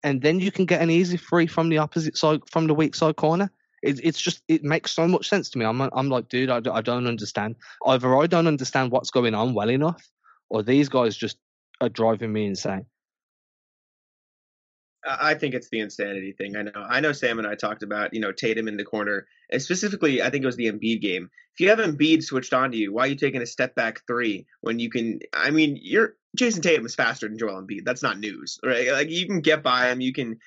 [SPEAKER 4] and then you can get an easy free from the opposite side, from the weak side corner. It, it's just it makes so much sense to me. I'm I'm like, dude, I, I don't understand. Either I don't understand what's going on well enough, or these guys just are driving me insane.
[SPEAKER 3] I I think it's the insanity thing. I know. I know. Sam and I talked about you know Tatum in the corner, and specifically, I think it was the Embiid game. If you have Embiid switched onto you, why are you taking a step back three when you can? I mean, you're Jayson Tatum is faster than Joel Embiid. That's not news, right? Like you can get by him, you can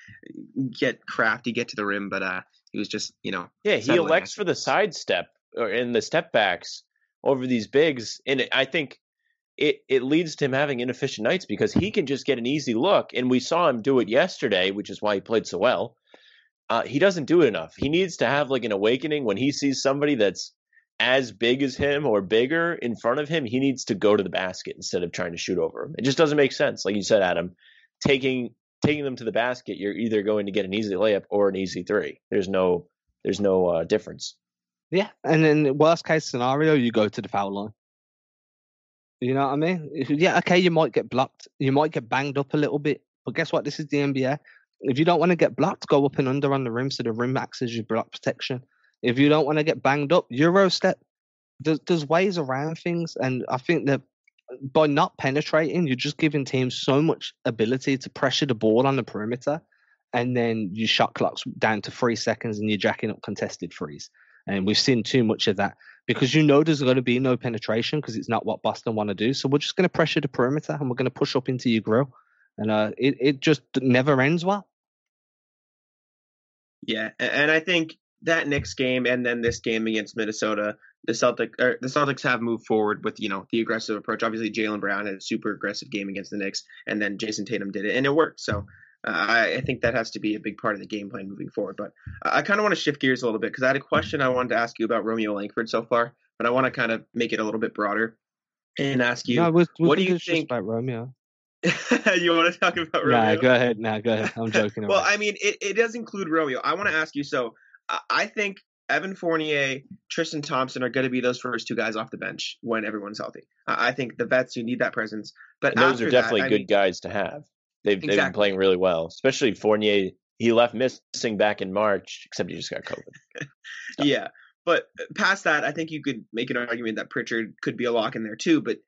[SPEAKER 3] get crafty, get to the rim, but uh, he was just you know
[SPEAKER 5] Yeah, he elects for the sidestep or in the step backs over these bigs, and I think it it leads to him having inefficient nights because he can just get an easy look, and we saw him do it yesterday, which is why he played so well. Uh, he doesn't do it enough. He needs to have like an awakening when he sees somebody that's as big as him or bigger in front of him. He needs to go to the basket instead of trying to shoot over him. It just doesn't make sense. Like you said, Adam, taking taking them to the basket, you're either going to get an easy layup or an easy three. There's no there's no uh, difference.
[SPEAKER 4] Yeah, and then worst case scenario, you go to the foul line. You know what I mean? Yeah, okay, you might get blocked, you might get banged up a little bit, but guess what? This is the NBA. If you don't want to get blocked, go up and under on the rim so the rim acts your block protection. If you don't want to get banged up, Euro step. There's, there's ways around things, and I think that by not penetrating, you're just giving teams so much ability to pressure the ball on the perimeter, and then your shot clock's down to three seconds, and you're jacking up contested threes. And we've seen too much of that because you know there's going to be no penetration because it's not what Boston want to do. So we're just going to pressure the perimeter and we're going to push up into your grill, and uh, it it just never ends well.
[SPEAKER 3] Yeah, and I think that next game and then this game against Minnesota, the Celtic the Celtics have moved forward with you know the aggressive approach. Obviously, Jaylen Brown had a super aggressive game against the Knicks, and then Jayson Tatum did it, and it worked. So. Uh, I, I think that has to be a big part of the game plan moving forward. But I, I kind of want to shift gears a little bit because I had a question I wanted to ask you about Romeo Langford so far, but I want to kind of make it a little bit broader and ask you,
[SPEAKER 4] no, we, we
[SPEAKER 3] what do you think-
[SPEAKER 4] about Romeo?
[SPEAKER 3] you want to talk about Romeo?
[SPEAKER 4] Nah, go ahead. Nah, go ahead. I'm joking.
[SPEAKER 3] well. I mean, it, it does include Romeo. I want to ask you. So, I- I think Evan Fournier, Tristan Thompson are going to be those first two guys off the bench when everyone's healthy. I I think the vets who need that presence. But
[SPEAKER 5] And those
[SPEAKER 3] after
[SPEAKER 5] are
[SPEAKER 3] that,
[SPEAKER 5] definitely
[SPEAKER 3] I
[SPEAKER 5] good
[SPEAKER 3] mean-
[SPEAKER 5] guys to have. They've they've been playing really well, especially Fournier. He left missing back in March, except he just got COVID.
[SPEAKER 3] Yeah, but past that, I think you could make an argument that Pritchard could be a lock in there too. But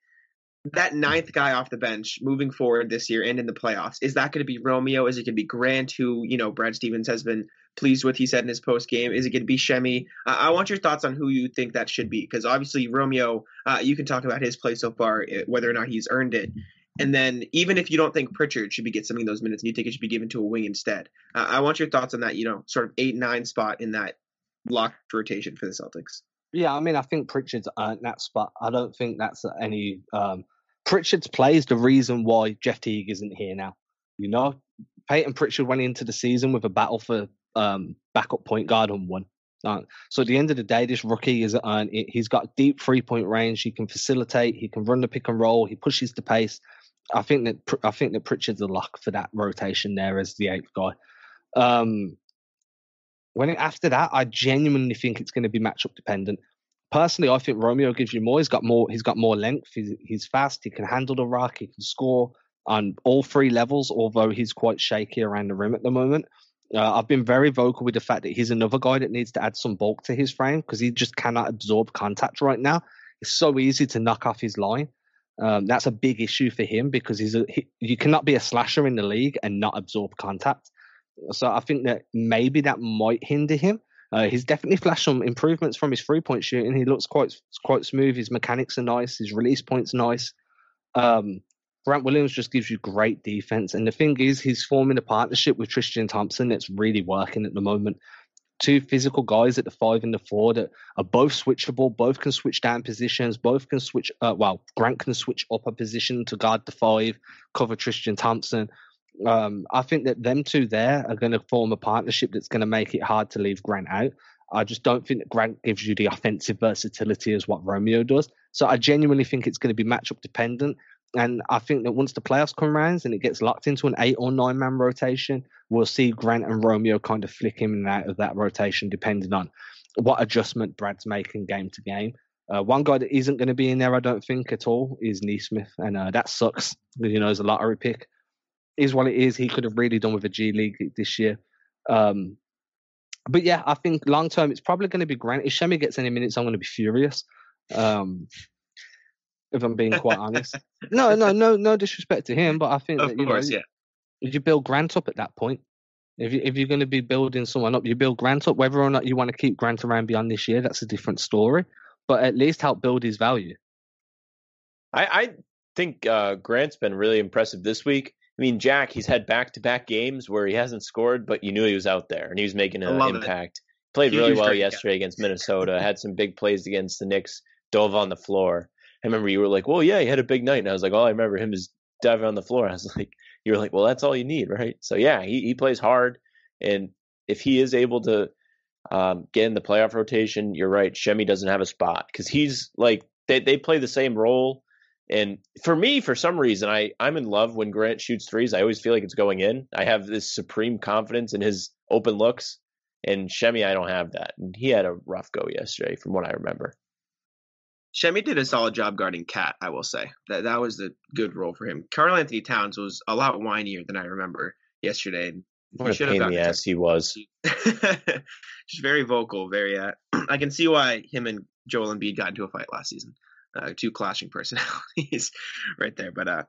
[SPEAKER 3] that ninth guy off the bench moving forward this year and in the playoffs is that going to be Romeo? Is it going to be Grant, who you know Brad Stevens has been pleased with? He said in his post game. Is it going to be Semi? Uh, I want your thoughts on who you think that should be because obviously Romeo, uh, you can talk about his play so far, eh, whether or not he's earned it. And then, even if you don't think Pritchard should be getting some of those minutes, and you think it should be given to a wing instead, uh, I want your thoughts on that. You know, sort of eight nine spot in that locked rotation for the Celtics.
[SPEAKER 4] Yeah, I mean, I think Pritchard's earned that spot. I don't think that's any. Um, Pritchard's play is the reason why Jeff Teague isn't here now. You know, Payton Pritchard went into the season with a battle for um, backup point guard and won. Uh, so at the end of the day, this rookie is earned it. He's got deep three point range. He can facilitate. He can run the pick and roll. He pushes the pace. I think that I think that Pritchard's a lock for that rotation there as the eighth guy. Um, when it, after that, I genuinely think it's going to be matchup dependent. Personally, I think Romeo gives you more. He's got more. He's got more length. He's, he's fast. He can handle the rock. He can score on all three levels. Although he's quite shaky around the rim at the moment. Uh, I've been very vocal with the fact that he's another guy that needs to add some bulk to his frame because he just cannot absorb contact right now. It's so easy to knock off his line. Um, that's a big issue for him because he's a, he, you cannot be a slasher in the league and not absorb contact. So I think that maybe that might hinder him. Uh, he's definitely flashed some improvements from his three point shooting. He looks quite quite smooth. His mechanics are nice. His release point's nice. Um, Grant Williams just gives you great defense. And the thing is, he's forming a partnership with Tristan Thompson that's really working at the moment. Two physical guys at the five and the four that are both switchable, both can switch down positions, both can switch. Uh, well, Grant can switch up a position to guard the five, cover Tristan Thompson. Um, I think that them two there are going to form a partnership that's going to make it hard to leave Grant out. I just don't think that Grant gives you the offensive versatility as what Romeo does. So I genuinely think it's going to be matchup dependent. And I think that once the playoffs come around and it gets locked into an eight or nine man rotation, we'll see Grant and Romeo kind of flick in and out of that rotation depending on what adjustment Brad's making game to game. Uh, one guy that isn't going to be in there, I don't think at all, is Nesmith, and uh, that sucks. You know, as a lottery pick, is what it is. He could have really done with a G League this year. Um, but yeah, I think long term it's probably going to be Grant. If Semi gets any minutes, I'm going to be furious. Um, if I'm being quite honest. No, no, no, no disrespect to him, but I think
[SPEAKER 3] of
[SPEAKER 4] that you
[SPEAKER 3] course,
[SPEAKER 4] know,
[SPEAKER 3] yeah.
[SPEAKER 4] you build Grant up at that point. If you if you're going to be building someone up, you build Grant up. Whether or not you want to keep Grant around beyond this year, that's a different story. But at least help build his value.
[SPEAKER 5] I, I think uh, Grant's been really impressive this week. I mean, Jack, he's had back to back games where he hasn't scored, but you knew he was out there and he was making an
[SPEAKER 3] love it.
[SPEAKER 5] impact. Played
[SPEAKER 3] Huge
[SPEAKER 5] really well
[SPEAKER 3] strike, yeah.
[SPEAKER 5] yesterday against Minnesota. Had some big plays against the Knicks. Dove on the floor. I remember you were like, "Well, yeah, he had a big night," and I was like, "All I remember him is diving on the floor." I was like, "You were like, well, that's all you need, right?" So yeah, he he plays hard, and if he is able to um, get in the playoff rotation, you're right. Semi doesn't have a spot because he's like they they play the same role. And for me, for some reason, I I'm in love when Grant shoots threes. I always feel like it's going in. I have this supreme confidence in his open looks, and Semi, I don't have that. And he had a rough go yesterday, from what I remember.
[SPEAKER 3] Semi did a solid job guarding KAT, I will say. That that was a good role for him. Karl-Anthony Towns was a lot whinier than I remember yesterday. and he
[SPEAKER 5] a pain in the ass he was.
[SPEAKER 3] just very vocal, very. Uh, I can see why him and Joel Embiid got into a fight last season. Uh, two clashing personalities, right there. But uh,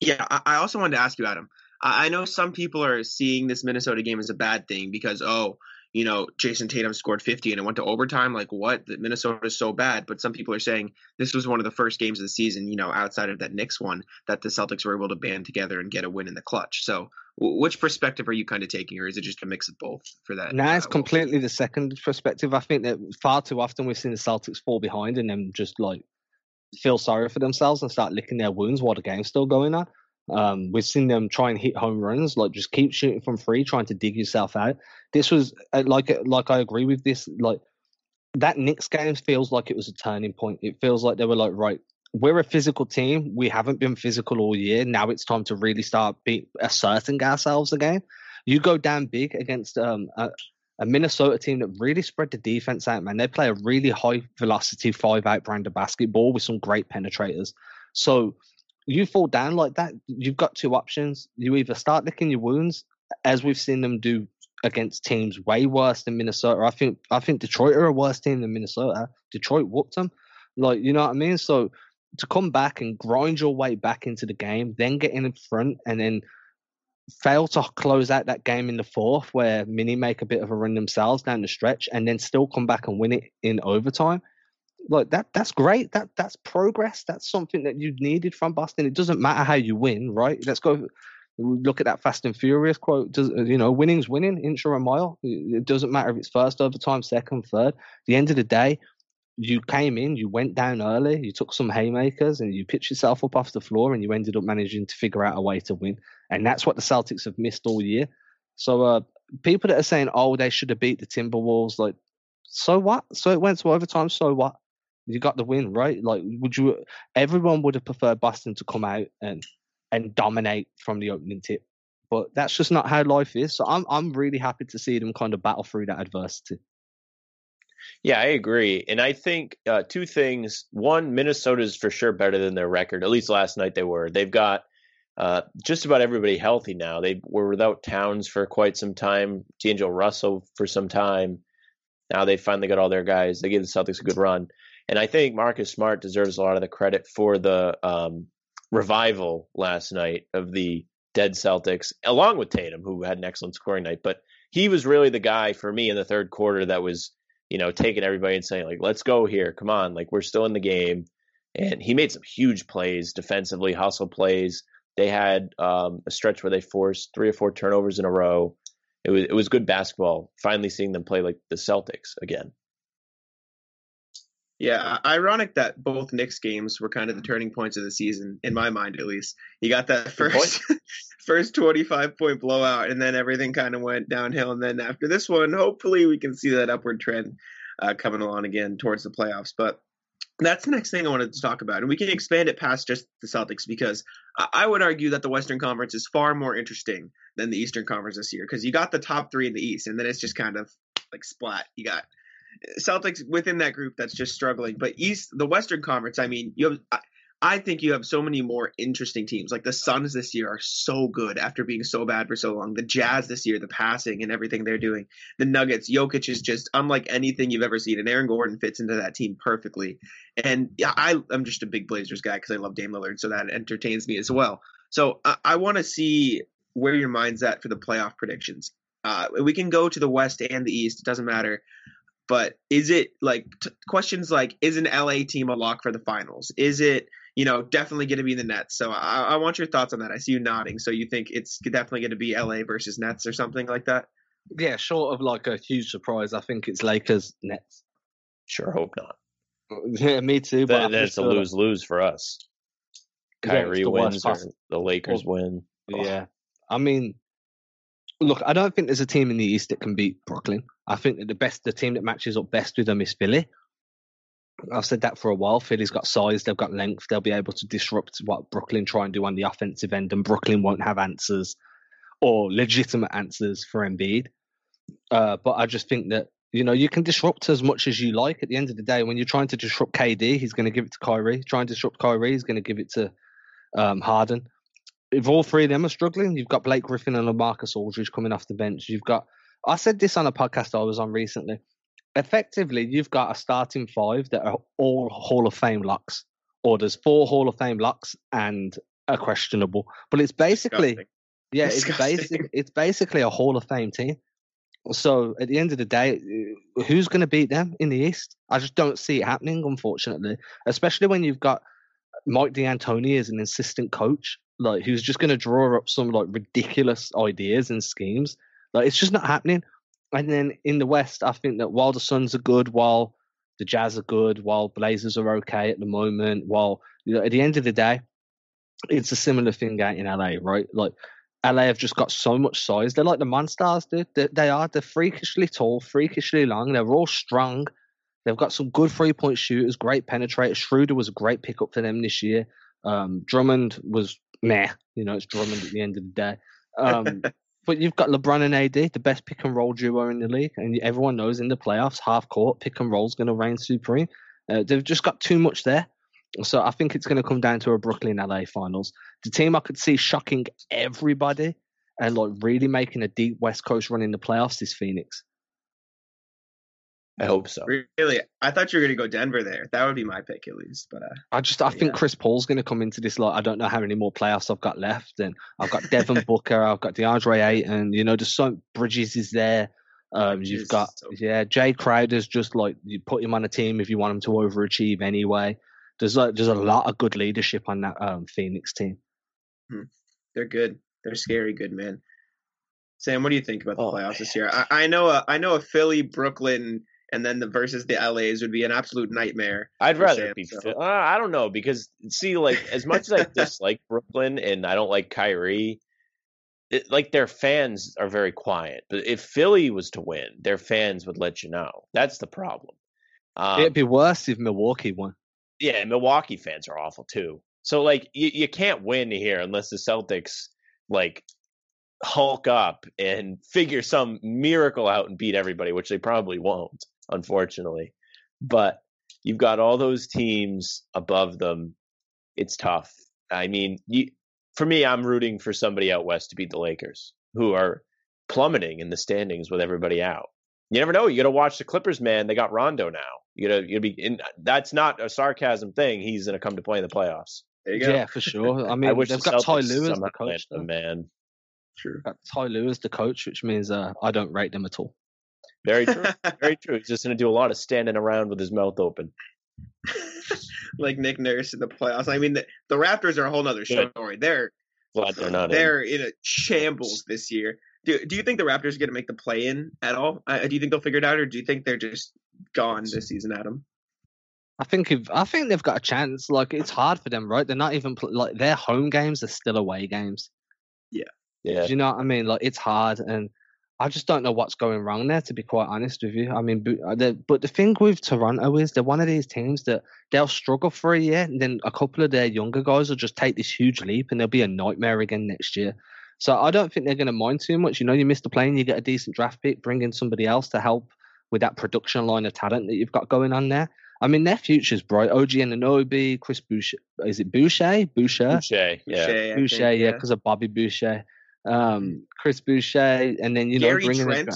[SPEAKER 3] yeah, I, I also wanted to ask you, Adam. I, I know some people are seeing this Minnesota game as a bad thing because oh, you know, Jayson Tatum scored 50 and it went to overtime. Like what? That Minnesota is so bad. But some people are saying this was one of the first games of the season, you know, outside of that Knicks one, that the Celtics were able to band together and get a win in the clutch. So, w- which perspective are you kind of taking, or is it just a mix of both for that?
[SPEAKER 4] Now it's
[SPEAKER 3] uh,
[SPEAKER 4] completely the second perspective. I think that far too often we've seen the Celtics fall behind and then just like feel sorry for themselves and start licking their wounds while the game's still going on. Um, we've seen them try and hit home runs, like just keep shooting from free, trying to dig yourself out. This was uh, like like I agree with this. Like that Knicks game feels like it was a turning point. It feels like they were like, right, we're a physical team. We haven't been physical all year. Now it's time to really start be asserting ourselves again. You go down big against um, a, a Minnesota team that really spread the defense out, man. They play a really high velocity five out brand of basketball with some great penetrators. So you fall down like that, you've got two options. You either start licking your wounds, as we've seen them do against teams way worse than Minnesota. I think I think Detroit are a worse team than Minnesota. Detroit whooped them. Like, you know what I mean? So to come back and grind your way back into the game, then get in front and then fail to close out that game in the fourth where Mini make a bit of a run themselves down the stretch and then still come back and win it in overtime. Like that that's great. That that's progress. That's something that you needed from Boston. It doesn't matter how you win, right? Let's go look at that Fast and Furious quote. Does you know winning's winning, inch or a mile. It doesn't matter if it's first overtime, second, third. At the end of the day, you came in, you went down early, you took some haymakers, and you pitched yourself up off the floor, and you ended up managing to figure out a way to win. And that's what the Celtics have missed all year. So uh, people that are saying, "Oh, they should have beat the Timberwolves," like, so what? So it went to overtime. So what? You got the win, right? Like, would you? Everyone would have preferred Boston to come out and and dominate from the opening tip, but that's just not how life is. So I'm I'm really happy to see them kind of battle through that adversity.
[SPEAKER 5] Yeah, I agree. And I think uh, two things. One, Minnesota is for sure better than their record. At least last night they were. They've got uh, just about everybody healthy now. They were without Towns for quite some time, D'Angelo Russell for some time. Now they finally got all their guys. They gave the Celtics a good run. And I think Marcus Smart deserves a lot of the credit for the um, revival last night of the dead Celtics, along with Tatum, who had an excellent scoring night. But he was really the guy for me in the third quarter that was you know, taking everybody and saying like, "Let's go here, come on!" Like we're still in the game, and he made some huge plays defensively, hustle plays. They had um, a stretch where they forced three or four turnovers in a row. It was it was good basketball. Finally seeing them play like the Celtics again.
[SPEAKER 3] Yeah, ironic that both Knicks games were kind of the turning points of the season, in my mind at least. You got that first first 25 point blowout, and then everything kind of went downhill. And then after this one, hopefully we can see that upward trend uh, coming along again towards the playoffs. But that's the next thing I wanted to talk about. And we can expand it past just the Celtics because I would argue that the Western Conference is far more interesting than the Eastern Conference this year because you got the top three in the East, and then it's just kind of like splat. You got Celtics within that group that's just struggling. But East, the Western Conference, I mean, you have. I think you have so many more interesting teams. Like the Suns this year are so good after being so bad for so long. The Jazz this year, the passing and everything they're doing. The Nuggets, Jokic is just unlike anything you've ever seen, and Aaron Gordon fits into that team perfectly. And yeah, I, I'm just a big Blazers guy because I love Dame Lillard, so that entertains me as well. So I, I want to see where your mind's at for the playoff predictions. Uh, we can go to the West and the East; it doesn't matter. But is it like t- questions like is an LA team a lock for the finals? Is it you know definitely going to be the Nets? So I, I want your thoughts on that. I see you nodding. So you think it's definitely going to be LA versus Nets or something like that?
[SPEAKER 4] Yeah, short of like a huge surprise, I think it's Lakers Nets.
[SPEAKER 5] Sure, hope not.
[SPEAKER 4] Yeah, me too. But
[SPEAKER 5] Then, then it's a lose lose for us. Kyrie
[SPEAKER 4] it's the worst
[SPEAKER 5] wins or the Lakers win.
[SPEAKER 4] Yeah. I mean, look, I don't think there's a team in the East that can beat Brooklyn. I think that the best, the team that matches up best with them is Philly. I've said that for a while. Philly's got size, they've got length, they'll be able to disrupt what Brooklyn try and do on the offensive end, and Brooklyn won't have answers or legitimate answers for Embiid. Uh, but I just think that you know you can disrupt as much as you like. At the end of the day, when you're trying to disrupt KD, he's going to give it to Kyrie. Trying to disrupt Kyrie, he's going to give it to um, Harden. If all three of them are struggling, you've got Blake Griffin and LaMarcus Aldridge coming off the bench. You've got I said this on a podcast I was on recently. Effectively, you've got a starting five that are all Hall of Fame locks, or there's four Hall of Fame locks and a questionable. But it's basically
[SPEAKER 3] Disgusting.
[SPEAKER 4] yeah, it's
[SPEAKER 3] Disgusting.
[SPEAKER 4] basic. It's basically a Hall of Fame team. So at the end of the day, who's going to beat them in the East? I just don't see it happening, unfortunately. Especially when you've got Mike D'Antoni as an assistant coach, like who's just going to draw up some like ridiculous ideas and schemes. Like it's just not happening. And then in the West, I think that while the Suns are good, while the Jazz are good, while Blazers are okay at the moment, while you know, at the end of the day, it's a similar thing out in LA, right? Like LA have just got so much size. They're like the Monstars, dude. They, they are. They're freakishly tall, freakishly long. They're all strong. They've got some good three point shooters, great penetrators. Schroeder was a great pickup for them this year. Um, Drummond was meh. You know, it's Drummond at the end of the day. Um, but you've got LeBron and AD, the best pick and roll duo in the league, and everyone knows in the playoffs, half court pick and roll is going to reign supreme. Uh, they've just got too much there. So I think it's going to come down to a Brooklyn LA finals. The team I could see shocking everybody and like really making a deep West Coast run in the playoffs is Phoenix.
[SPEAKER 5] I hope so.
[SPEAKER 3] Really, I thought you were going to go Denver there. That would be my pick at least. But uh,
[SPEAKER 4] I just I think Chris Paul's going to come into this like I don't know how many more playoffs I've got left, and I've got Devin Booker, I've got DeAndre Ayton, you know, there's so Bridges is there. Um, you've
[SPEAKER 3] Bridges
[SPEAKER 4] got
[SPEAKER 3] so-
[SPEAKER 4] yeah, Jae Crowder's just like you put him on a team if you want him to overachieve anyway. There's like there's a lot of good leadership on that um, Phoenix team.
[SPEAKER 3] they're good. They're scary good, man. Sam, what do you think about the
[SPEAKER 5] Oh,
[SPEAKER 3] playoffs this year? I, I know a I know a Philly, Brooklyn, and then the versus the LA's would be an absolute nightmare.
[SPEAKER 5] I'd rather
[SPEAKER 3] Sam,
[SPEAKER 5] it be.
[SPEAKER 3] so-
[SPEAKER 5] Phil- Uh, I don't know because see, like as much as I dislike Brooklyn and I don't like Kyrie, it, like their fans are very quiet. But if Philly was to win, their fans would let you know. That's the problem. Um,
[SPEAKER 4] It'd be worse if Milwaukee won.
[SPEAKER 5] yeah, Milwaukee fans are awful too. So like you, you can't win here unless the Celtics like hulk up and figure some miracle out and beat everybody, which they probably won't, unfortunately. But you've got all those teams above them. It's tough. I mean, you, for me, I'm rooting for somebody out west to beat the Lakers, who are plummeting in the standings with everybody out. You never know. You got to watch the Clippers, man. They got Rondo now. You got to you be. In, that's not a sarcasm thing. He's going to come to play in the playoffs.
[SPEAKER 3] There you go.
[SPEAKER 4] Yeah, for sure. I mean,
[SPEAKER 5] I wish
[SPEAKER 4] they've
[SPEAKER 5] the
[SPEAKER 4] got Ty
[SPEAKER 5] Celtics
[SPEAKER 4] Lue as the coach.
[SPEAKER 5] them, man.
[SPEAKER 3] True.
[SPEAKER 4] Got Ty Lue as the coach, which means uh, I don't rate them at all.
[SPEAKER 5] Very true. Very true. He's just going to do a lot of standing around with his mouth open.
[SPEAKER 3] like Nick Nurse in the playoffs. I mean, the, the Raptors are a whole other
[SPEAKER 5] Good.
[SPEAKER 3] story. They're
[SPEAKER 5] Glad they're not in.
[SPEAKER 3] they're in a shambles this year. Do Do you think the Raptors are going to make the play in at all? Uh, do you think they'll figure it out, or do you think they're just gone this season, Adam?
[SPEAKER 4] I think if I think they've got a chance. Like it's hard for them, right? They're not even pl- like their home games are still away games.
[SPEAKER 5] Yeah, Yeah.
[SPEAKER 4] Do you know what I mean? Like it's hard, and I just don't know what's going wrong there. To be quite honest with you, I mean, but uh, the, but the thing with Toronto is they're one of these teams that they'll struggle for a year, and then a couple of their younger guys will just take this huge leap, and they'll be a nightmare again next year. So I don't think they're going to mind too much. You know, you miss the plane, you get a decent draft pick, bring in somebody else to help with that production line of talent that you've got going on there. I mean, their future's bright. OG and Anunoby, Chris Boucher, is it Boucher? Boucher?
[SPEAKER 5] Boucher, yeah.
[SPEAKER 3] Boucher,
[SPEAKER 4] Boucher,
[SPEAKER 3] think,
[SPEAKER 4] yeah, because of Bobby Boucher. Um, Chris Boucher, and then you know
[SPEAKER 3] Gary
[SPEAKER 4] bringing in
[SPEAKER 3] Trent.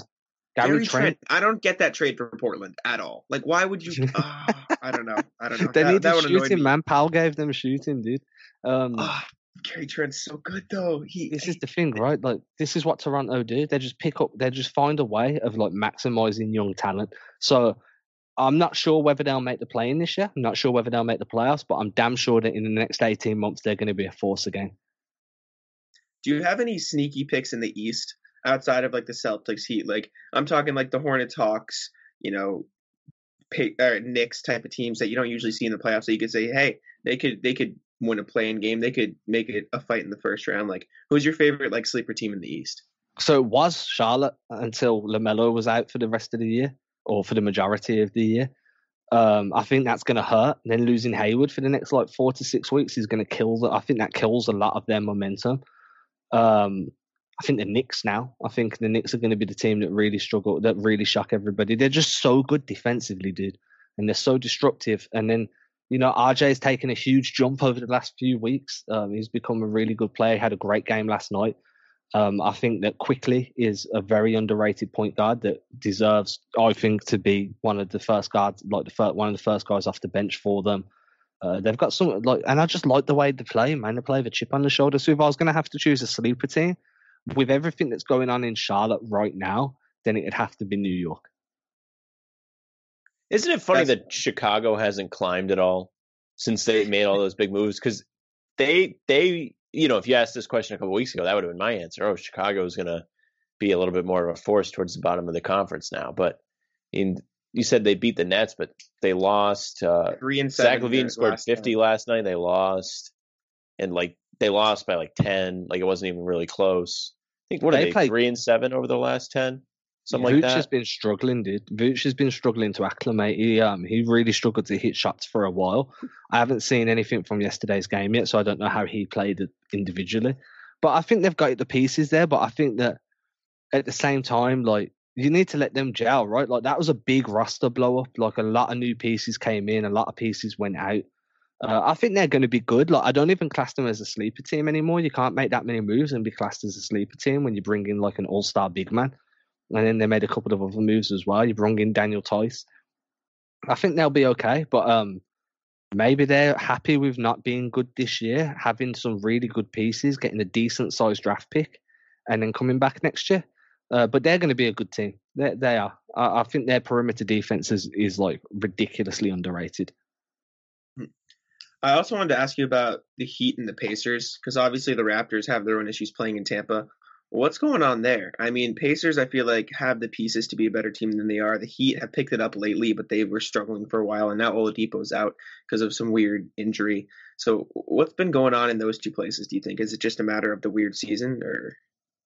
[SPEAKER 4] Ga- Gary, Trent.
[SPEAKER 3] I don't get that trade for Portland at all. Like, why would you? Ah, I don't know. I don't know.
[SPEAKER 4] They
[SPEAKER 3] that,
[SPEAKER 4] need
[SPEAKER 3] that
[SPEAKER 4] to
[SPEAKER 3] would
[SPEAKER 4] shoot
[SPEAKER 3] me.
[SPEAKER 4] man. Powell gave them shooting, dude. Um,
[SPEAKER 3] Ah, Gary Trent's so good though. He
[SPEAKER 4] this is the thing, right? Like this is what Toronto do. They just pick up. They just find a way of like maximizing young talent. So I'm not sure whether they'll make the play in this year. I'm not sure whether they'll make the playoffs, but I'm damn sure that in the next 18 months they're going to be a force again.
[SPEAKER 3] Do you have any sneaky picks in the East outside of like the Celtics, Heat? Like I'm talking like the Hornets, Hawks, you know, pick, or Knicks type of teams that you don't usually see in the playoffs. So you could say, hey, they could they could win a playing game. They could make it a fight in the first round. Like, who's your favorite like sleeper team in the East?
[SPEAKER 4] So it was Charlotte until LaMelo was out for the rest of the year, or for the majority of the year. Um, I think that's going to hurt. Then losing Hayward for the next like four to six weeks is going to kill. The, I think that kills a lot of their momentum. Um, I think the Knicks now. I think the Knicks are going to be the team that really struggle, that really shock everybody. They're just so good defensively, dude, and they're so disruptive. And then you know RJ's taken a huge jump over the last few weeks. Um, he's become a really good player. He had a great game last night. Um, I think that Quickley is a very underrated point guard that deserves, I think, to be one of the first guards, like the first, one of the first guys off the bench for them. Uh, they've got some like, and I just like the way they play, man. They play with a chip on the shoulder. So if I was going to have to choose a sleeper team, with everything that's going on in Charlotte right now, then it'd have to be New York.
[SPEAKER 5] Isn't it funny
[SPEAKER 3] That's-
[SPEAKER 5] that Chicago hasn't climbed at all since they made all those big moves? Because they they you know if you asked this question a couple weeks ago, that would have been my answer. Oh, Chicago is going to be a little bit more of a force towards the bottom of the conference now. But in you said they beat the Nets, but they lost. Uh,
[SPEAKER 3] Three and
[SPEAKER 5] Zach.
[SPEAKER 3] LaVine
[SPEAKER 5] scored
[SPEAKER 3] last
[SPEAKER 5] fifty
[SPEAKER 3] time.
[SPEAKER 5] last night. They lost, and like they lost by like ten. Like it wasn't even really close. I think what are
[SPEAKER 4] They
[SPEAKER 5] they
[SPEAKER 4] played-
[SPEAKER 5] three and seven over the last ten, something
[SPEAKER 4] Vooch
[SPEAKER 5] like that.
[SPEAKER 4] has been struggling, dude. Vooch has been struggling to acclimate. He um he really struggled to hit shots for a while. I haven't seen anything from yesterday's game yet, so I don't know how he played it individually. But I think they've got the pieces there. But I think that at the same time, like you need to let them gel, right? Like that was a big roster blow up. Like a lot of new pieces came in, a lot of pieces went out. Uh, I think they're going to be good. Like I don't even class them as a sleeper team anymore. You can't make that many moves and be classed as a sleeper team when you bring in like an all-star big man. And then they made a couple of other moves as well. You bring in Daniel Theis. I think they'll be okay, but um, maybe they're happy with not being good this year, having some really good pieces, getting a decent sized draft pick, and then coming back next year. Uh, but they're going to be a good team. They, they are. I, I think their perimeter defense is, is like ridiculously underrated.
[SPEAKER 3] I also wanted to ask you about the Heat and the Pacers because obviously the Raptors have their own issues playing in Tampa. What's going on there? I mean, Pacers, I feel like have the pieces to be a better team than they are. The Heat have picked it up lately, but they were struggling for a while, and now Oladipo's out because of some weird injury. So, what's been going on in those two places? Do you think is it just a matter of the weird season, or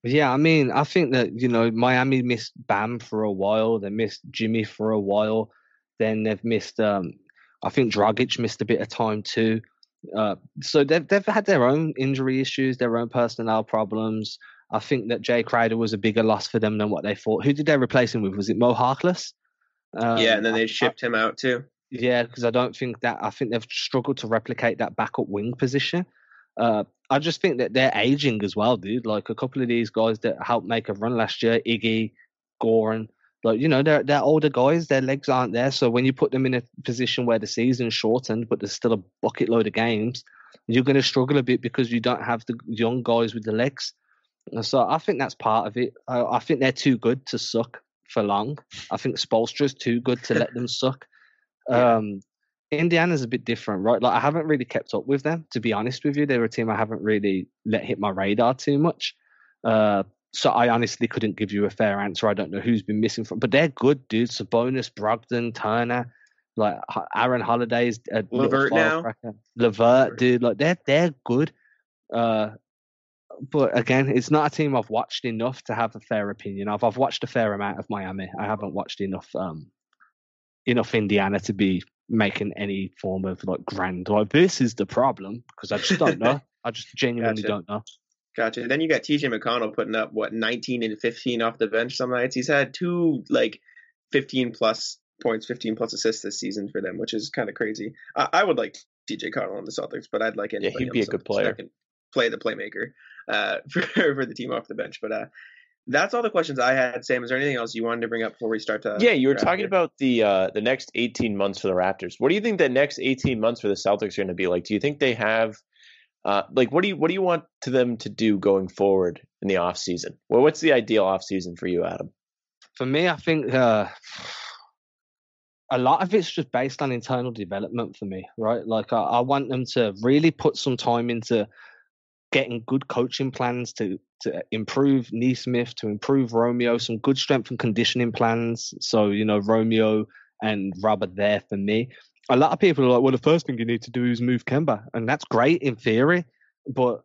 [SPEAKER 4] Yeah, I mean, I think that you know Miami missed Bam for a while. They missed Jimmy for a while. Then they've missed. Um, I think Dragic missed a bit of time too. Uh, so they've they've had their own injury issues, their own personnel problems. I think that Jae Crowder was a bigger loss for them than what they thought. Who did they replace him with? Was it Mo Harkless? Um,
[SPEAKER 3] yeah? And then
[SPEAKER 4] I-
[SPEAKER 3] they
[SPEAKER 4] I-
[SPEAKER 3] shipped him out too.
[SPEAKER 4] yeah, because I don't think that I think they've struggled to replicate that backup wing position. Uh, I just think that they're aging as well, dude. Like a couple of these guys that helped make a run last year, Iggy, Goran, like you know, they're they're older guys. Their legs aren't there, so when you put them in a position where the season's shortened, but there's still a bucket load of games, you're going to struggle a bit because you don't have the young guys with the legs. And So I think that's part of it. I, I think they're too good to suck for long. I think Spoelstra's too good to let them suck. Um, Indiana's a bit different, right? Like I haven't really kept up with them, to be honest with you. They're a team I haven't really let hit my radar too much. Uh, so I honestly couldn't give you a fair answer. I don't know who's been missing from, but they're good, dude. Sabonis, Brogdon, Turner. Like Aaron Holiday's a
[SPEAKER 3] LeVert now.
[SPEAKER 4] LeVert, dude, like they're they're good. Uh, but again, it's not a team I've watched enough to have a fair opinion of. I've watched a fair amount of Miami. I haven't watched enough um enough Indiana to be making any form of like grand like this is the problem because I just don't know. I just genuinely
[SPEAKER 3] Gotcha.
[SPEAKER 4] don't know.
[SPEAKER 3] Gotcha. And then you got TJ McConnell putting up what 19 and 15 off the bench some nights. He's had two like 15 plus points, 15 plus assists this season for them, which is kind of crazy. I, I would like TJ McConnell on the Celtics, but I'd like anybody
[SPEAKER 5] he'd be a good player.
[SPEAKER 3] play the playmaker uh, for for the team off the bench. But uh, that's all the questions I had. Sam, is there anything else you wanted to bring up before we start to?
[SPEAKER 5] yeah, you were talking
[SPEAKER 3] here?
[SPEAKER 5] about the uh, the next 18 months for the Raptors. What do you think the next 18 months for the Celtics are going to be like? Do you think they have uh, like what do you what do you want to them to do going forward in the off season? Well, what's the ideal off season for you, Adam?
[SPEAKER 4] For me, I think uh, a lot of it's just based on internal development for me, right? Like I, I want them to really put some time into getting good coaching plans to to improve Nesmith, to improve Romeo, some good strength and conditioning plans. So you know Romeo and Robert there for me. A lot of people are like, well, the first thing you need to do is move Kemba, and that's great in theory, but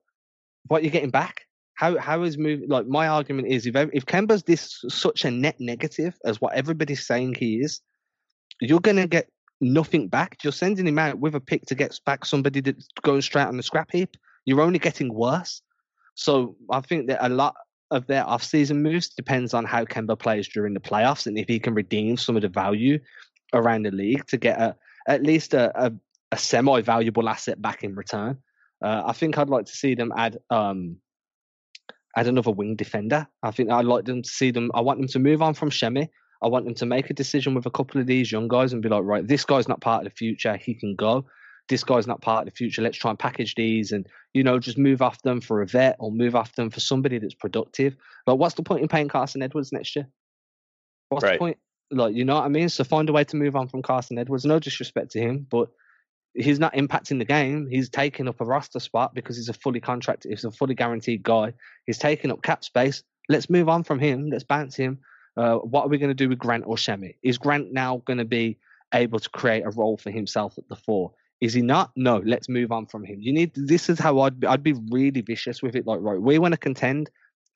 [SPEAKER 4] what you're getting back? How how is move like my argument is if if Kemba's this such a net negative as what everybody's saying he is, you're gonna get nothing back. You're sending him out with a pick to get back somebody that's going straight on the scrap heap. You're only getting worse. So I think that a lot of their off-season moves depends on how Kemba plays during the playoffs and if he can redeem some of the value around the league to get a at least a, a, a semi-valuable asset back in return. Uh, I think I'd like to see them add um, add another wing defender. I think I'd like them to see them. I want them to move on from Semi. I want them to make a decision with a couple of these young guys and be like, right, this guy's not part of the future. He can go. This guy's not part of the future. Let's try and package these and, you know, just move off them for a vet or move off them for somebody that's productive. Like, what's the point in paying Carsen Edwards next year? What's the point? Like, you know what I mean? So find a way to move on from Carsen Edwards. No disrespect to him, but he's not impacting the game. He's taking up a roster spot because he's a fully contracted, he's a fully guaranteed guy. He's taking up cap space. Let's move on from him. Let's bounce him. Uh, what are we going to do with Grant or Semi? Is Grant now going to be able to create a role for himself at the four? Is he not? No. Let's move on from him. You need. This is how I'd be, I'd be really vicious with it. Like, right, we want to contend.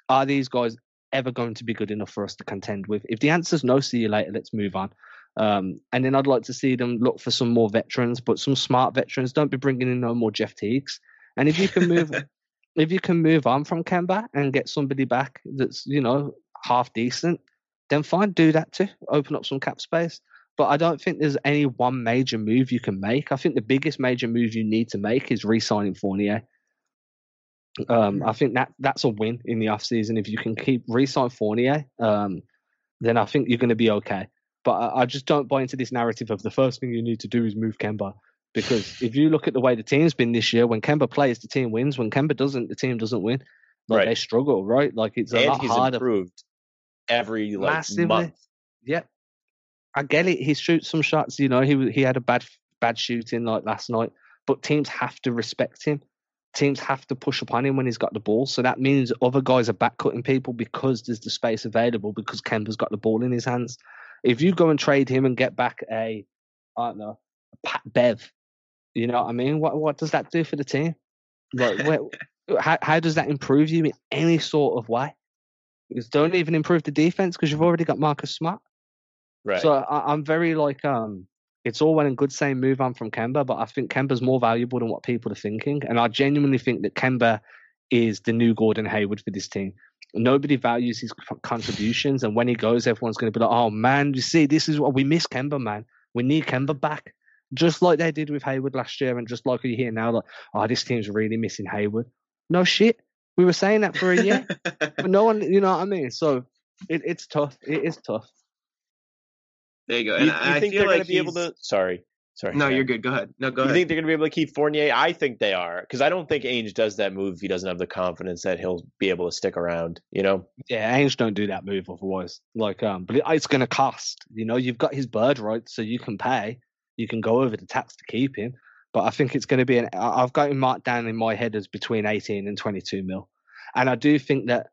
[SPEAKER 4] Are these guys ever going to be good enough for us to contend with? If the answer's no, see you later. Let's move on. Um, and then I'd like to see them look for some more veterans, but some smart veterans. Don't be bringing in no more Jeff Teagues. And if you can move, if you can move on from Kemba and get somebody back that's you know half decent, then fine, do that too. Open up some cap space. But I don't think there's any one major move you can make. I think the biggest major move you need to make is re-signing Fournier. Um, I think that that's a win in the off season. If you can keep re-sign Fournier, um, then I think you're going to be okay. But I, I just don't buy into this narrative of the first thing you need to do is move Kemba. Because if you look at the way the team's been this year, when Kemba plays, the team wins. When Kemba doesn't, the team doesn't win. Like
[SPEAKER 5] Right.
[SPEAKER 4] they struggle, right? Like it's a
[SPEAKER 5] and
[SPEAKER 4] lot
[SPEAKER 5] he's
[SPEAKER 4] harder.
[SPEAKER 5] improved every like
[SPEAKER 4] Massively.
[SPEAKER 5] month.
[SPEAKER 4] Yeah, I get it. He shoots some shots. You know, he he had a bad bad shooting like last night, but teams have to respect him. Teams have to push upon him when he's got the ball. So that means other guys are back cutting people because there's the space available because Kemba's got the ball in his hands. If you go and trade him and get back a, I don't know, a Pat Bev, you know what I mean? What what does that do for the team? Like, where, how how does that improve you in any sort of way? Because don't even improve the defense because you've already got Marcus Smart.
[SPEAKER 5] Right.
[SPEAKER 4] So I, I'm very like um, it's all well and good saying move on from Kemba, but I think Kemba's more valuable than what people are thinking, and I genuinely think that Kemba is the new Gordon Hayward for this team. Nobody values his contributions, and when he goes, everyone's going to be like, "Oh man, you see, this is what we miss Kemba, man. We need Kemba back." Just like they did with Hayward last year, and just like you hear now, like, "Oh, this team's really missing Hayward." No shit, we were saying that for a year, but no one, you know what I mean. So it, it's tough. It is tough.
[SPEAKER 3] There you go.
[SPEAKER 5] you,
[SPEAKER 3] And
[SPEAKER 5] you
[SPEAKER 3] I
[SPEAKER 5] think
[SPEAKER 3] feel
[SPEAKER 5] they're
[SPEAKER 3] like
[SPEAKER 5] going to be able to? Sorry, sorry.
[SPEAKER 3] No,
[SPEAKER 5] yeah.
[SPEAKER 3] you're good. Go ahead. No, go
[SPEAKER 5] you
[SPEAKER 3] ahead.
[SPEAKER 5] think they're going to be able to keep Fournier? I think they are because I don't think Ainge does that move if he doesn't have the confidence that he'll be able to stick around. You know,
[SPEAKER 4] Yeah, Ainge don't do that move otherwise. Like, um, but it, it's going to cost. You know, you've got his bird right, so you can pay. You can go over the tax to keep him. But I think it's going to be an. I- I've got him marked down in my head as between eighteen and twenty-two mil, and I do think that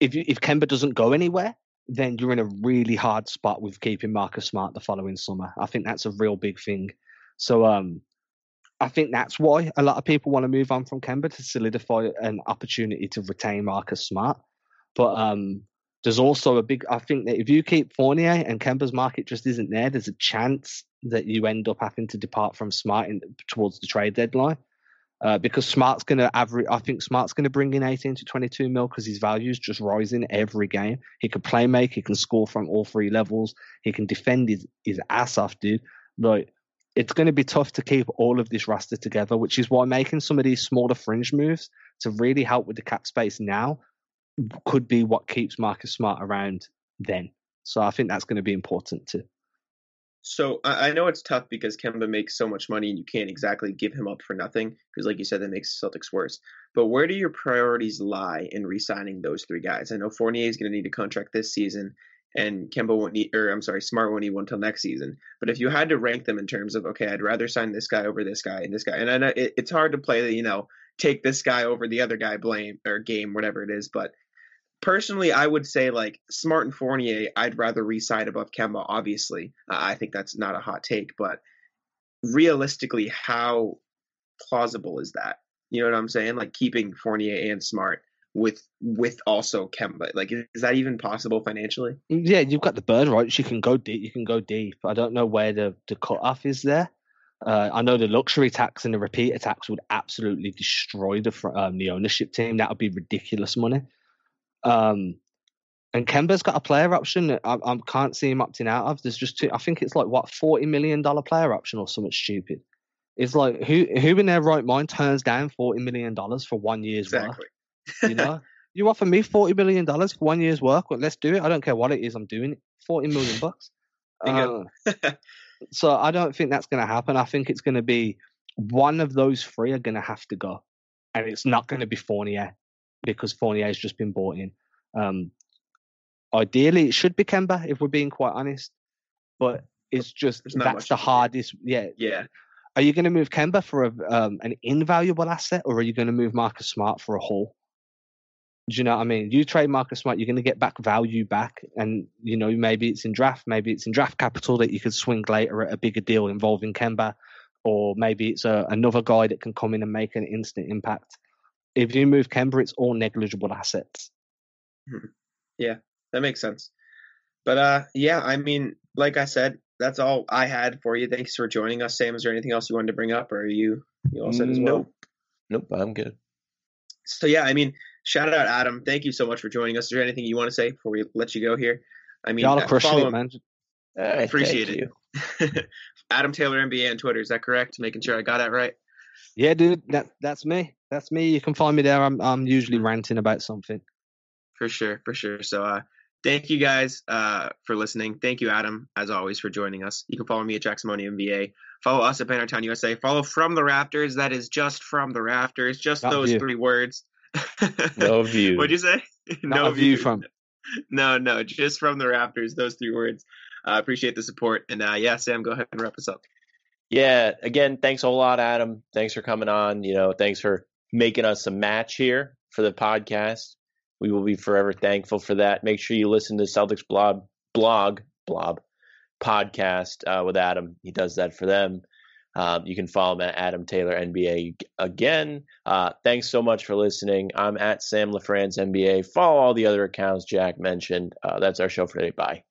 [SPEAKER 4] if you, if Kemba doesn't go anywhere, then you're in a really hard spot with keeping Marcus Smart the following summer. I think that's a real big thing. So um, I think that's why a lot of people want to move on from Kemba to solidify an opportunity to retain Marcus Smart. But um, there's also a big. I think that if you keep Fournier and Kemba's market just isn't there, there's a chance that you end up having to depart from Smart in, towards the trade deadline. Uh, because Smart's going to average, I think Smart's going to bring in 18 to 22 mil because his value is just rising every game. He can play make, he can score from all three levels, he can defend his, his ass off, dude. Like, it's going to be tough to keep all of this roster together, which is why making some of these smaller fringe moves to really help with the cap space now could be what keeps Marcus Smart around then. So I think that's going to be important too.
[SPEAKER 3] So I know it's tough because Kemba makes so much money and you can't exactly give him up for nothing because, like you said, that makes the Celtics worse. But where do your priorities lie in re-signing those three guys? I know Fournier is going to need a contract this season, and Kemba won't need, or I'm sorry, Smart won't need one until next season. But if you had to rank them in terms of, okay, I'd rather sign this guy over this guy and this guy, and I know it, it's hard to play the, you know, take this guy over the other guy blame or game, whatever it is. But personally, I would say like Smart and Fournier, I'd rather re-sign above Kemba. Obviously, uh, I think that's not a hot take, but realistically, how plausible is that? You know what I'm saying? Like keeping Fournier and Smart with with also Kemba. Like, is that even possible financially?
[SPEAKER 4] Yeah, you've got the bird rights. You can go deep. You can go deep. I don't know where the the cutoff is there. Uh, I know the luxury tax and the repeater tax would absolutely destroy the um, the ownership team. That would be ridiculous money. Um, and Kemba's got a player option that I, I, can't see him opting out of. There's just two, I think it's like what forty million dollar player option or something stupid. It's like who who in their right mind turns down forty million dollars for one year's exactly. work? You know, you offer me forty million dollars for one year's work. Well, let's do it. I don't care what it is. I'm doing it. Forty million bucks. Uh, so I don't think that's going to happen. I think it's going to be one of those three are going to have to go, and it's not going to be Fournier because Fournier has just been bought in. Um, ideally, it should be Kemba if we're being quite honest, but it's just that's the hardest. Yeah,
[SPEAKER 3] yeah.
[SPEAKER 4] Are you going to move Kemba for a, um, an invaluable asset, or are you going to move Marcus Smart for a haul? Do you know what I mean? You trade Marcus Smart, you're going to get back value back, and you know maybe it's in draft, maybe it's in draft capital that you could swing later at a bigger deal involving Kemba, or maybe it's a, another guy that can come in and make an instant impact if you move Kemba, it's all negligible assets.
[SPEAKER 3] Hmm. Yeah, that makes sense. But uh, yeah, I mean, like I said, that's all I had for you. Thanks for joining us, Sam. Is there anything else you wanted to bring up, or are you you all set as well?
[SPEAKER 5] Nope, nope, I'm good.
[SPEAKER 3] So yeah, I mean, shout out Adam. Thank you so much for joining us. Is there anything you want to say before we let you go here? I mean,
[SPEAKER 4] y'all are crushing it, man.
[SPEAKER 3] I appreciate it. Adam Taylor NBA on Twitter. Is that correct? Making sure I got that right.
[SPEAKER 4] Yeah, dude, that that's me. That's me. You can find me there. I'm I'm usually ranting about something.
[SPEAKER 3] For sure, for sure. So uh thank you guys uh for listening. Thank you, Adam, as always, for joining us. You can follow me at JackSimone NBA. Follow us at Bannertown USA. Follow from the Rafters. That is just from the Rafters. Just Not those view. three words.
[SPEAKER 5] no view.
[SPEAKER 3] What'd you say?
[SPEAKER 4] Not no view. view from.
[SPEAKER 3] No, no, just from the Rafters. Those three words. I uh, appreciate the support. And uh, yeah, Sam, go ahead and wrap us up.
[SPEAKER 5] Yeah, again, thanks a lot, Adam. Thanks for coming on. You know, thanks for making us a match here for the podcast. We will be forever thankful for that. Make sure you listen to Celtics blog, blog, blob podcast uh, with Adam. He does that for them. Um, you can follow him at Adam Taylor NBA again. Uh, thanks so much for listening. I'm at Sam LaFrance NBA. Follow all the other accounts Jack mentioned. Uh, that's our show for today. Bye.